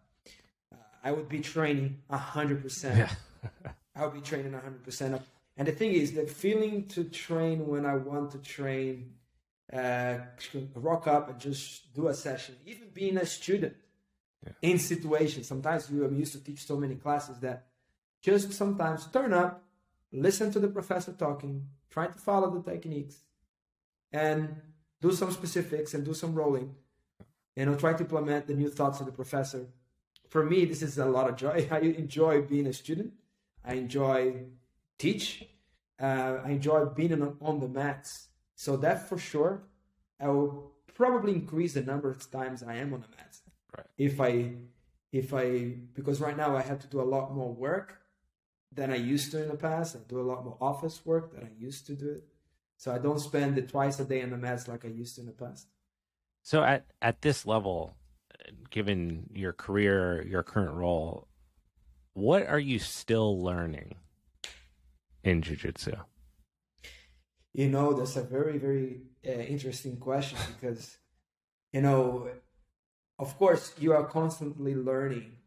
Uh, I would be training hundred percent. Yeah. I would be training hundred percent. And the thing is, the feeling to train when I want to train, uh, rock up and just do a session, even being a student yeah. in situations. Sometimes you, I'm used to teach so many classes that just sometimes turn up, listen to the professor talking, try to follow the techniques, and do some specifics and do some rolling. You know, try to implement the new thoughts of the professor. For me, this is a lot of joy. I enjoy being a student. I enjoy teach. Uh, I enjoy being on, on the mats. So that for sure, I will probably increase the number of times I am on the mats. Right. If I, if I, because right now I have to do a lot more work than I used to in the past. I do a lot more office work than I used to do it. So I don't spend it twice a day on the mats like I used to in the past. So at at this level, given your career, your current role, what are you still learning in jiu-jitsu? You know, that's a very very uh, interesting question because you know, of course, you are constantly learning,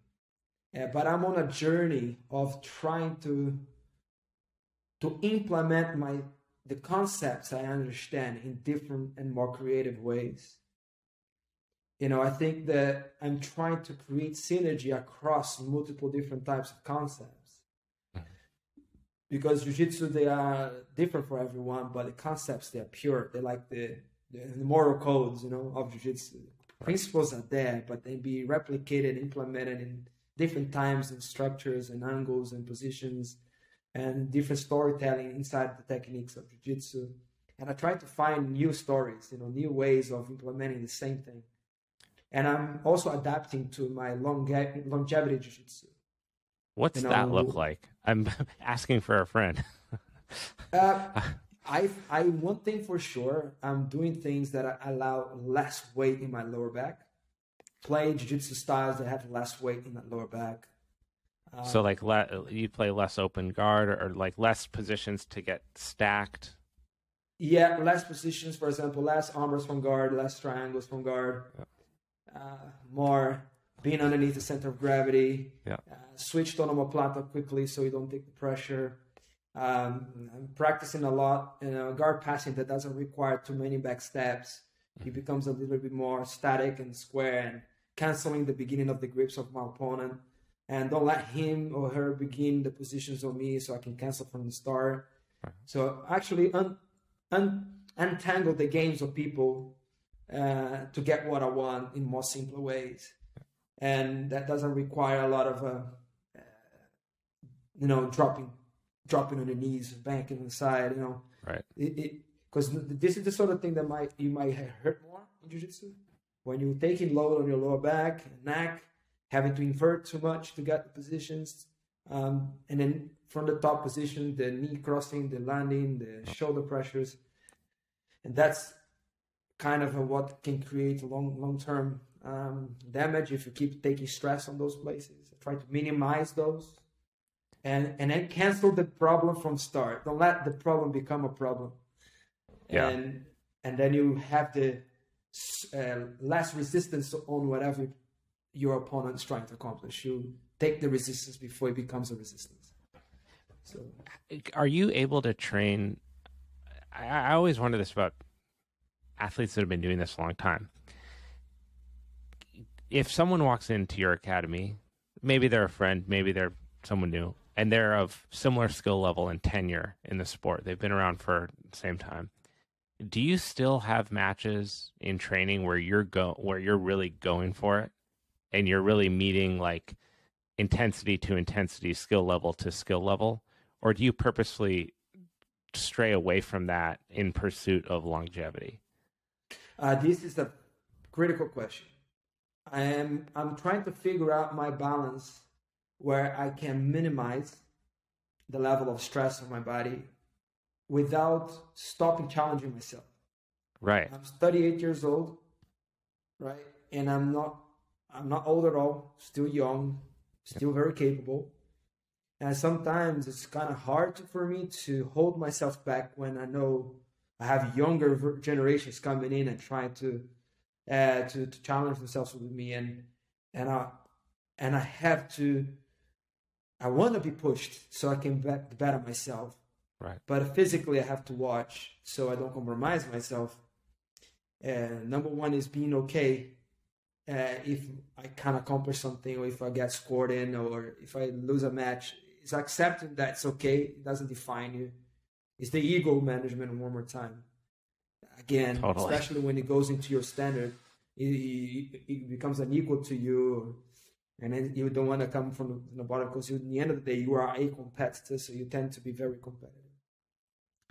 uh, but I'm on a journey of trying to to implement my the concepts I understand in different and more creative ways. You know, I think that I'm trying to create synergy across multiple different types of concepts. Because jiu-jitsu, they are different for everyone, but the concepts, they are pure. They're like the, the moral codes, you know, of jiu-jitsu. Principles are there, but they be replicated, implemented in different times and structures and angles and positions and different storytelling inside the techniques of jiu-jitsu and i try to find new stories you know new ways of implementing the same thing and i'm also adapting to my longe- longevity jiu-jitsu what's you know, that look like i'm asking for a friend uh, I, I one thing for sure i'm doing things that allow less weight in my lower back play jiu-jitsu styles that have less weight in the lower back so like le- you play less open guard or, or, like less positions to get stacked. Yeah, less positions. For example, less armbars from guard, less triangles from guard. Uh, more being underneath the center of gravity. Yeah. Uh, switch to omoplata quickly so you don't take the pressure. Um, I'm practicing a lot, you know, guard passing that doesn't require too many back steps. He mm-hmm. becomes a little bit more static and square and canceling the beginning of the grips of my opponent. and don't let him or her begin the positions on me so I can cancel from the start. Right. So actually un, un, untangle the games of people uh, to get what I want in more simpler ways, and that doesn't require a lot of uh, you know dropping dropping on your knees, banking on the side, you know. Right. Because this is the sort of thing that might you might hurt more in jiu-jitsu when you're taking load on your lower back, neck, having to invert too much to get the positions, um, and then from the top position, the knee crossing, the landing, the shoulder pressures, and that's kind of what can create long long term um, damage if you keep taking stress on those places. Try to minimize those, and and then cancel the problem from start. Don't let the problem become a problem. Yeah. And and then you have the uh, less resistance on whatever your opponent is trying to accomplish. You take the resistance before it becomes a resistance. So, are you able to train? I, I always wonder this about athletes that have been doing this a long time. If someone walks into your academy, maybe they're a friend, maybe they're someone new, and they're of similar skill level and tenure in the sport. They've been around for the same time do you still have matches in training where you're go where you're really going for it? And you're really meeting like intensity to intensity skill level to skill level? Or do you purposely stray away from that in pursuit of longevity? Uh, this is a critical question i am i'm trying to figure out my balance where i can minimize the level of stress on my body without stopping challenging myself. Right. I'm 38 years old, right? And I'm not I'm not old at all, still young, still very capable. And sometimes it's kind of hard for me to hold myself back when I know I have younger generations coming in and trying to uh, to, to challenge themselves with me, and and I and I have to. I want to be pushed so I can bet, better myself, Right. But physically, I have to watch so I don't compromise myself. And number one is being okay uh, if I can't accomplish something or if I get scored in or if I lose a match. It's accepting that it's okay. It doesn't define you. It's the ego management one more time. Again, totally. especially when it goes into your standard, it, it, becomes unequal to you and then you don't want to come from the bottom because in the end of the day you are a competitor so you tend to be very competitive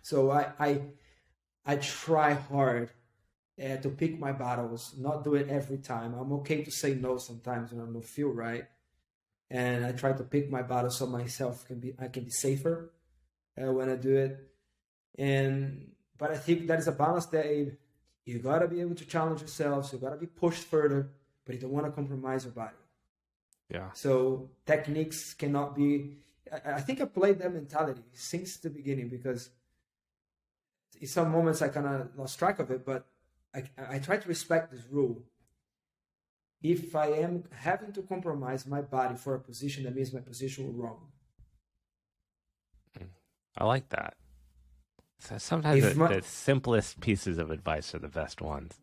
so I I, I try hard uh, to pick my battles, not do it every time. I'm okay to say no sometimes when I don't feel right, and I try to pick my battles so myself can be I can be safer uh, when I do it. And but I think that is a balance that you gotta be able to challenge yourself. So you gotta be pushed further, but you don't want to compromise your body. Yeah. So techniques cannot be. I, I think I played that mentality since the beginning because in some moments I kind of lost track of it, but I, I try to respect this rule. If I am having to compromise my body for a position, that means my position was wrong. Hmm. I like that. So sometimes the, my, the simplest pieces of advice are the best ones.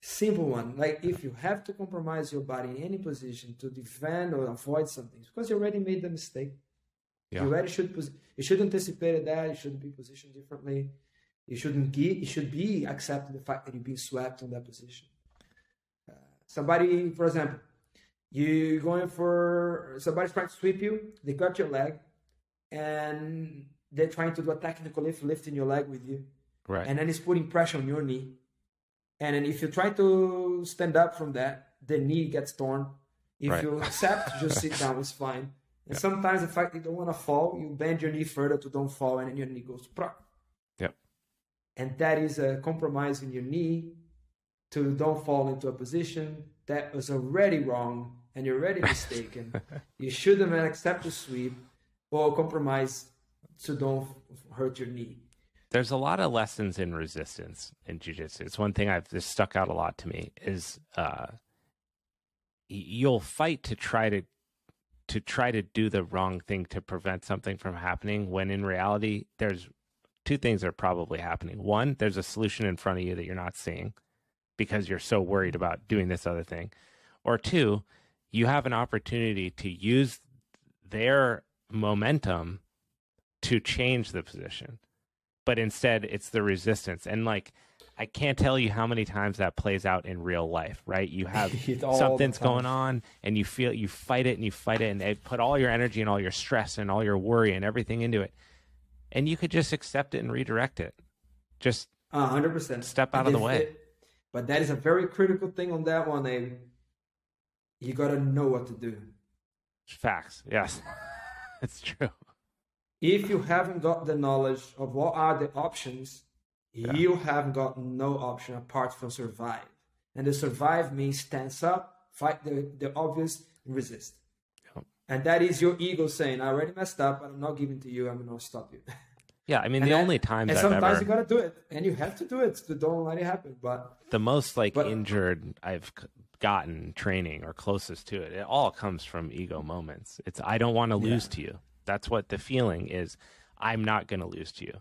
Simple one, like if you have to compromise your body in any position to defend or avoid something, because you already made the mistake. Yeah. You already should you should anticipate that. You should be positioned differently. You shouldn't give, you should be accepting the fact that you're being swept on that position. Uh, somebody, for example, you going for somebody's trying to sweep you, they cut your leg, and they're trying to do a technical lift, lifting your leg with you. Right. And then it's putting pressure on your knee. And then if you try to stand up from that, the knee gets torn. If right. you accept, just sit down, it's fine. And yeah. sometimes the fact you don't want to fall, you bend your knee further to don't fall, and then your knee goes. Prop Yeah. and that is a compromise in your knee to don't fall into a position that was already wrong and you're already mistaken. you shouldn't accept the sweep or compromise to don't hurt your knee. There's a lot of lessons in resistance in jiu-jitsu. It's one thing I've just stuck out a lot to me is uh, you'll fight to try to to try to do the wrong thing to prevent something from happening when in reality there's two things are probably happening. One, there's a solution in front of you that you're not seeing because you're so worried about doing this other thing. Or two, you have an opportunity to use their momentum to change the position. But instead, it's the resistance. And like, I can't tell you how many times that plays out in real life, right? You have something's going on and you feel you fight it and you fight it and they put all your energy and all your stress and all your worry and everything into it. And you could just accept it and redirect it. Just hundred percent step out of the way. It, but that is a very critical thing on that one, Abe. You gotta know what to do. Facts, yes. it's true. If you haven't got the knowledge of what are the options, yeah. you have got no option apart from survive. And the survive means stand up, fight the, the obvious, resist. And that is your ego saying, I already messed up, but I'm not giving to you, I'm gonna stop you. Yeah, I mean and the only times and I've sometimes ever... you gotta do it, and you have to do it. So don't let it happen. But the most like but... injured I've gotten training or closest to it, it all comes from ego moments. It's I don't want to lose yeah. to you. That's what the feeling is. I'm not going to lose to you.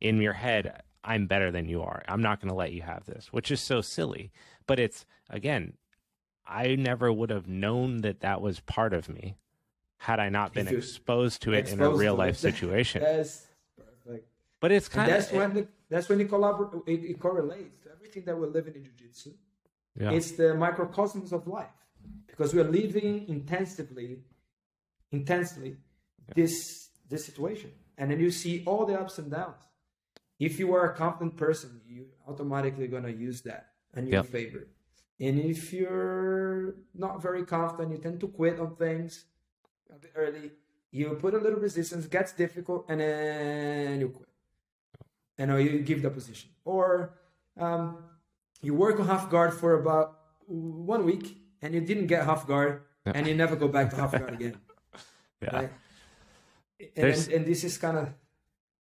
In your head, I'm better than you are. I'm not going to let you have this, which is so silly. But it's, again, I never would have known that that was part of me had I not been exposed to it exposed in a real life situation. That's perfect. But it's kind of. That's when, the, that's when it, collabor- it, it correlates to everything that we're living in Jiu Jitsu. Yeah. It's the microcosms of life because we're living intensively, intensely this this situation. And then you see all the ups and downs. If you are a confident person you automatically going to use that in your yep. favor. And if you're not very confident you tend to quit on things early you put a little resistance gets difficult and then you quit. And or you give the position. Or um, you work on half guard for about one week and you didn't get half guard and you never go back to half guard again. Yeah. Right? And, and, this is kind of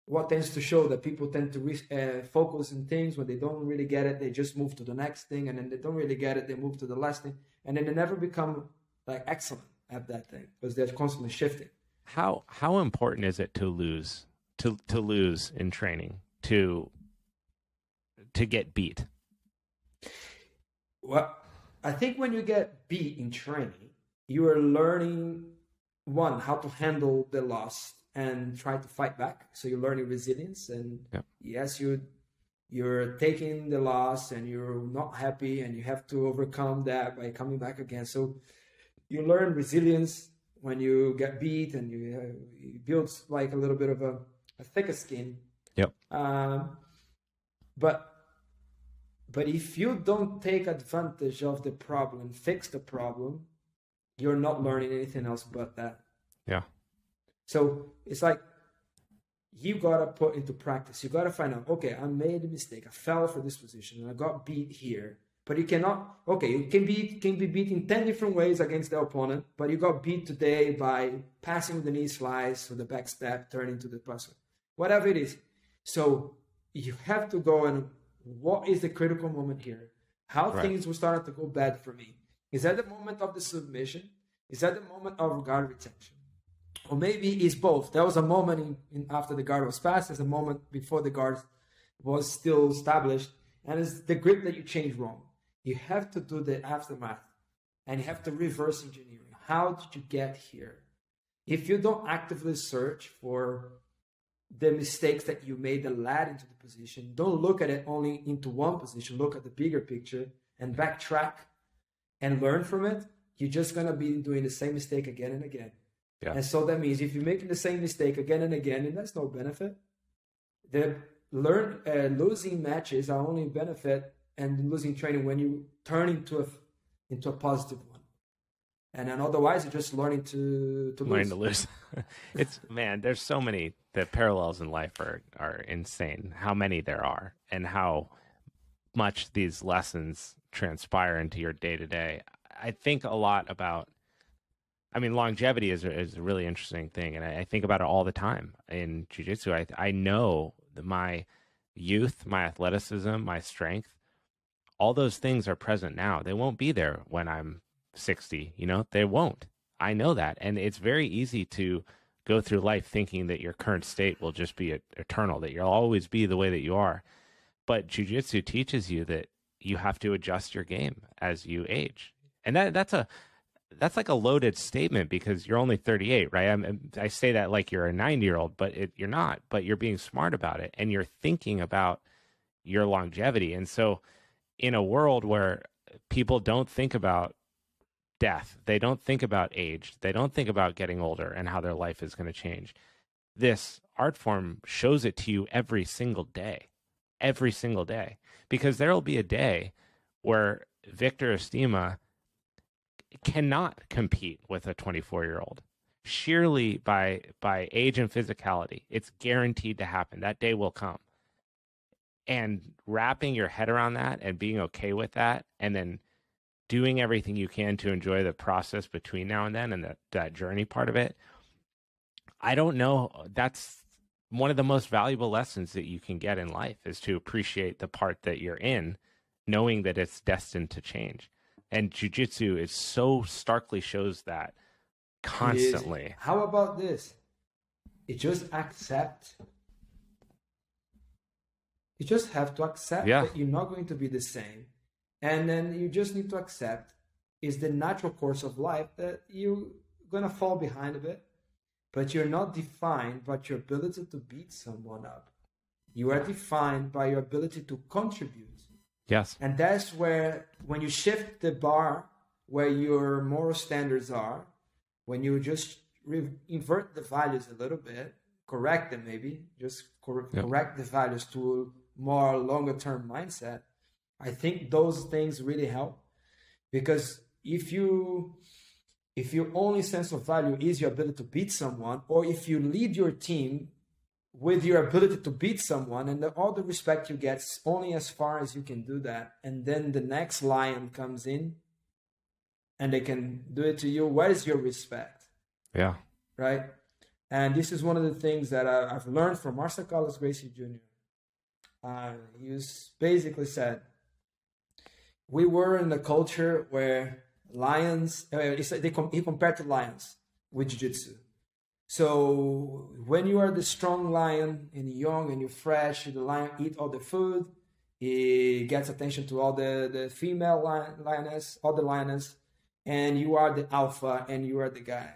what tends to show that people tend to re- uh, focus in things when they don't really get it they just move to the next thing and then they don't really get it they move to the last thing and then they never become like excellent at that thing because they're constantly shifting. How how important is it to lose to to lose in training to to get beat? Well i think when you get beat in training you are learning one how to handle the loss and try to fight back. So you're learning resilience and yeah. yes you you're taking the loss and you're not happy and you have to overcome that by coming back again. So you learn resilience when you get beat and you, uh, you build like a little bit of a, a thicker skin. Yep. Um, but but if you don't take advantage of the problem fix the problem you're not learning anything else but that. Yeah. So it's like you gotta put into practice. You gotta find out. Okay, I made a mistake. I fell for this position and I got beat here. But you cannot. Okay, you can be can be beat in ten different ways against the opponent. But you got beat today by passing the knee slice or the back step, turning to the passer, whatever it is. So you have to go and what is the critical moment here? How right. things will start to go bad for me? Is that the moment of the submission? Is that the moment of guard retention? Or maybe it's both. There was a moment in, in after the guard was passed, there's a moment before the guard was still established, and it's the grip that you change wrong. You have to do the aftermath and you have to reverse engineering. How did you get here? If you don't actively search for the mistakes that you made that led into the position, don't look at it only into one position, look at the bigger picture and backtrack and learn from it, you're just gonna be doing the same mistake again and again. Yeah. And so that means if you're making the same mistake again and again, and that's no benefit. The learn uh, losing matches are only benefit and losing training when you turn into a into a positive one. And then otherwise, you're just learning to to learning lose. to lose. it's man, there's so many the parallels in life are are insane. How many there are, and how much these lessons transpire into your day to day. I think a lot about. I mean, longevity is a, is a really interesting thing, and I, I think about it all the time in jujitsu. I I know that my youth, my athleticism, my strength, all those things are present now. They won't be there when I'm 60. You know, they won't. I know that, and it's very easy to go through life thinking that your current state will just be eternal, that you'll always be the way that you are. But jujitsu teaches you that you have to adjust your game as you age. And that that's a that's like a loaded statement because you're only 38, right? I'm, i say that like you're a 90 year old, but it, you're not. But you're being smart about it, and you're thinking about your longevity. And so, in a world where people don't think about death, they don't think about age, they don't think about getting older and how their life is going to change. This art form shows it to you every single day, every single day, because there will be a day where Victor Estima cannot compete with a 24 year old sheerly by by age and physicality. It's guaranteed to happen. That day will come. And wrapping your head around that and being okay with that and then doing everything you can to enjoy the process between now and then and that, that journey part of it i don't know that's one of the most valuable lessons that you can get in life is to appreciate the part that you're in knowing that it's destined to change and jujitsu is so starkly shows that constantly. How about this? You just accept. You just have to accept yeah. that you're not going to be the same, and then you just need to accept is the natural course of life that you're gonna fall behind a bit, but you're not defined by your ability to beat someone up. You are defined by your ability to contribute Yes. And that's where, when you shift the bar where your moral standards are, when you just re- invert the values a little bit, correct them maybe, just cor- correct the values to a more longer term mindset, I think those things really help. Because if you if your only sense of value is your ability to beat someone, or if you lead your team with your ability to beat someone and all the respect you get only as far as you can do that and then the next lion comes in and they can do it to you where is your respect? Yeah. Right? And this is one of the things that I, have learned from master carlos gracie jr uh, he was basically said we were in a culture where lions uh, they, he compared to lions with jiu-jitsu so when you are the strong lion and young and you're fresh, the lion eat all the food. He gets attention to all the, the female lion, lioness, all the lioness, and you are the alpha and you are the guy.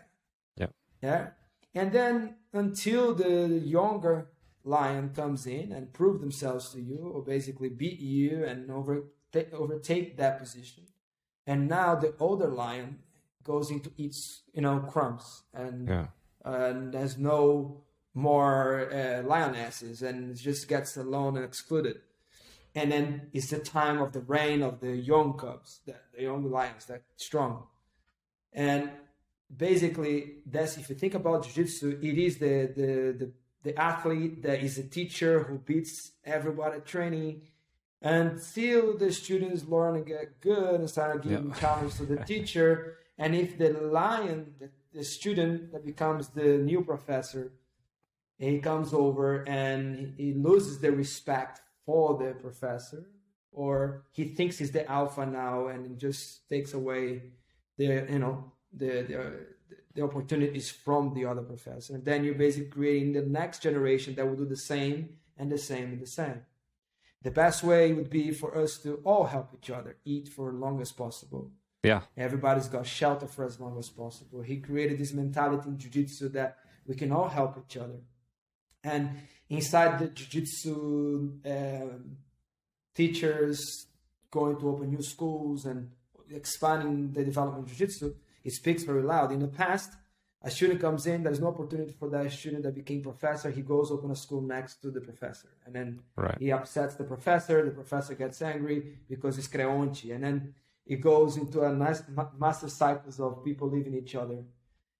Yeah. Yeah. And then until the younger lion comes in and prove themselves to you, or basically beat you and over, overtake that position. And now the older lion goes into eats, you know, crumbs and yeah and there's no more uh, lionesses and just gets alone and excluded. And then it's the time of the reign of the young cubs, the, the young lions that strong. And basically, that's if you think about jiu-jitsu, it is the, the, the, the athlete that is a teacher who beats everybody at training until the students learn and get good and start giving yep. challenges to the teacher. And if the lion, the the student that becomes the new professor he comes over and he loses the respect for the professor or he thinks he's the alpha now and just takes away the you know the the, the opportunities from the other professor and then you're basically creating the next generation that will do the same and the same and the same the best way would be for us to all help each other eat for as long as possible yeah. Everybody's got shelter for as long as possible. He created this mentality in jiu-jitsu that we can all help each other. And inside the jiu-jitsu um, teachers going to open new schools and expanding the development of jiu-jitsu, it speaks very loud. In the past, a student comes in, there's no opportunity for that student that became professor. He goes open a school next to the professor. And then right. he upsets the professor. The professor gets angry because it's creonte. And then it goes into a nice master cycles of people leaving each other.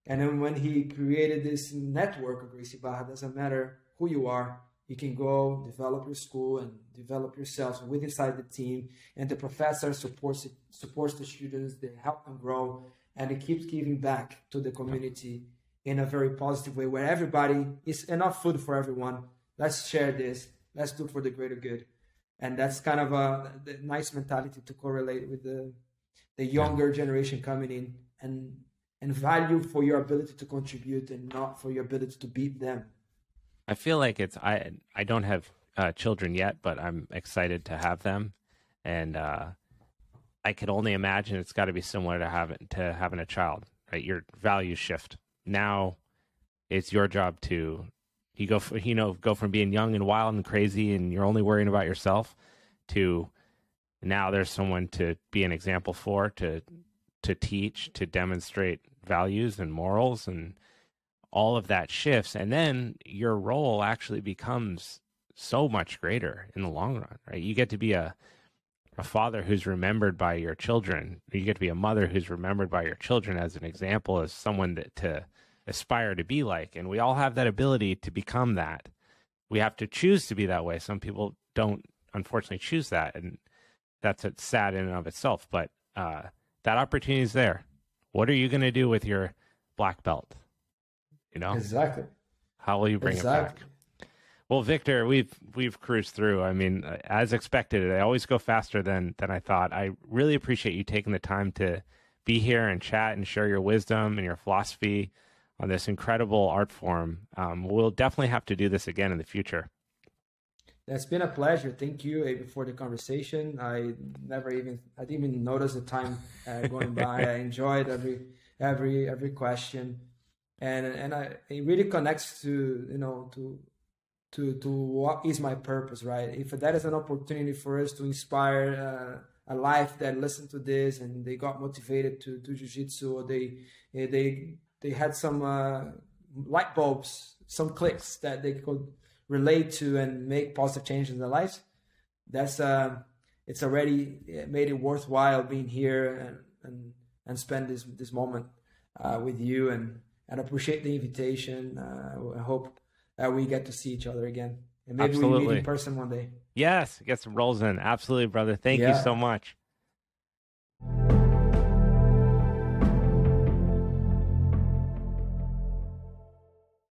And then when he created this network of Gracie Barra, doesn't matter who you are, you can go develop your school and develop yourself with inside the team. And the professor supports supports the students, they help them grow, and it keeps giving back to the community in a very positive way where everybody is enough food for everyone. Let's share this. Let's do for the greater good and that's kind of a, nice mentality to correlate with the the younger yeah. generation coming in and and value for your ability to contribute and not for your ability to beat them. I feel like it's I I don't have uh, children yet, but I'm excited to have them, and uh, I could only imagine it's got to be similar to having to having a child, right? Your values shift. Now it's your job to you go for, you know go from being young and wild and crazy and you're only worrying about yourself to now there's someone to be an example for to to teach to demonstrate values and morals and all of that shifts and then your role actually becomes so much greater in the long run right you get to be a a father who's remembered by your children. You get to be a mother who's remembered by your children as an example as someone that to aspire to be like. And we all have that ability to become that. We have to choose to be that way. Some people don't unfortunately choose that and that's a sad in and of itself. But uh, that opportunity is there. What are you going to do with your black belt? You know? Exactly. How will you bring exactly. it back well victor we've we've cruised through i mean as expected i always go faster than than i thought i really appreciate you taking the time to be here and chat and share your wisdom and your philosophy on this incredible art form um, we'll definitely have to do this again in the future it's been a pleasure. Thank you for the conversation. I never even I didn't even notice the time uh, going by. I enjoyed every every every question, and and I it really connects to you know to to to what is my purpose, right? If that is an opportunity for us to inspire uh, a life that listened to this and they got motivated to do jiu-jitsu or they they they had some uh, light bulbs, some clicks that they could relate to and make positive changes in their lives, that's uh, it's already made it worthwhile being here and and, and spend this this moment uh, with you and and appreciate the invitation. Uh, I hope that we get to see each other again and maybe Absolutely. we meet in person one day. Yes, get some rolls in. Absolutely, brother. Thank yeah. you so much.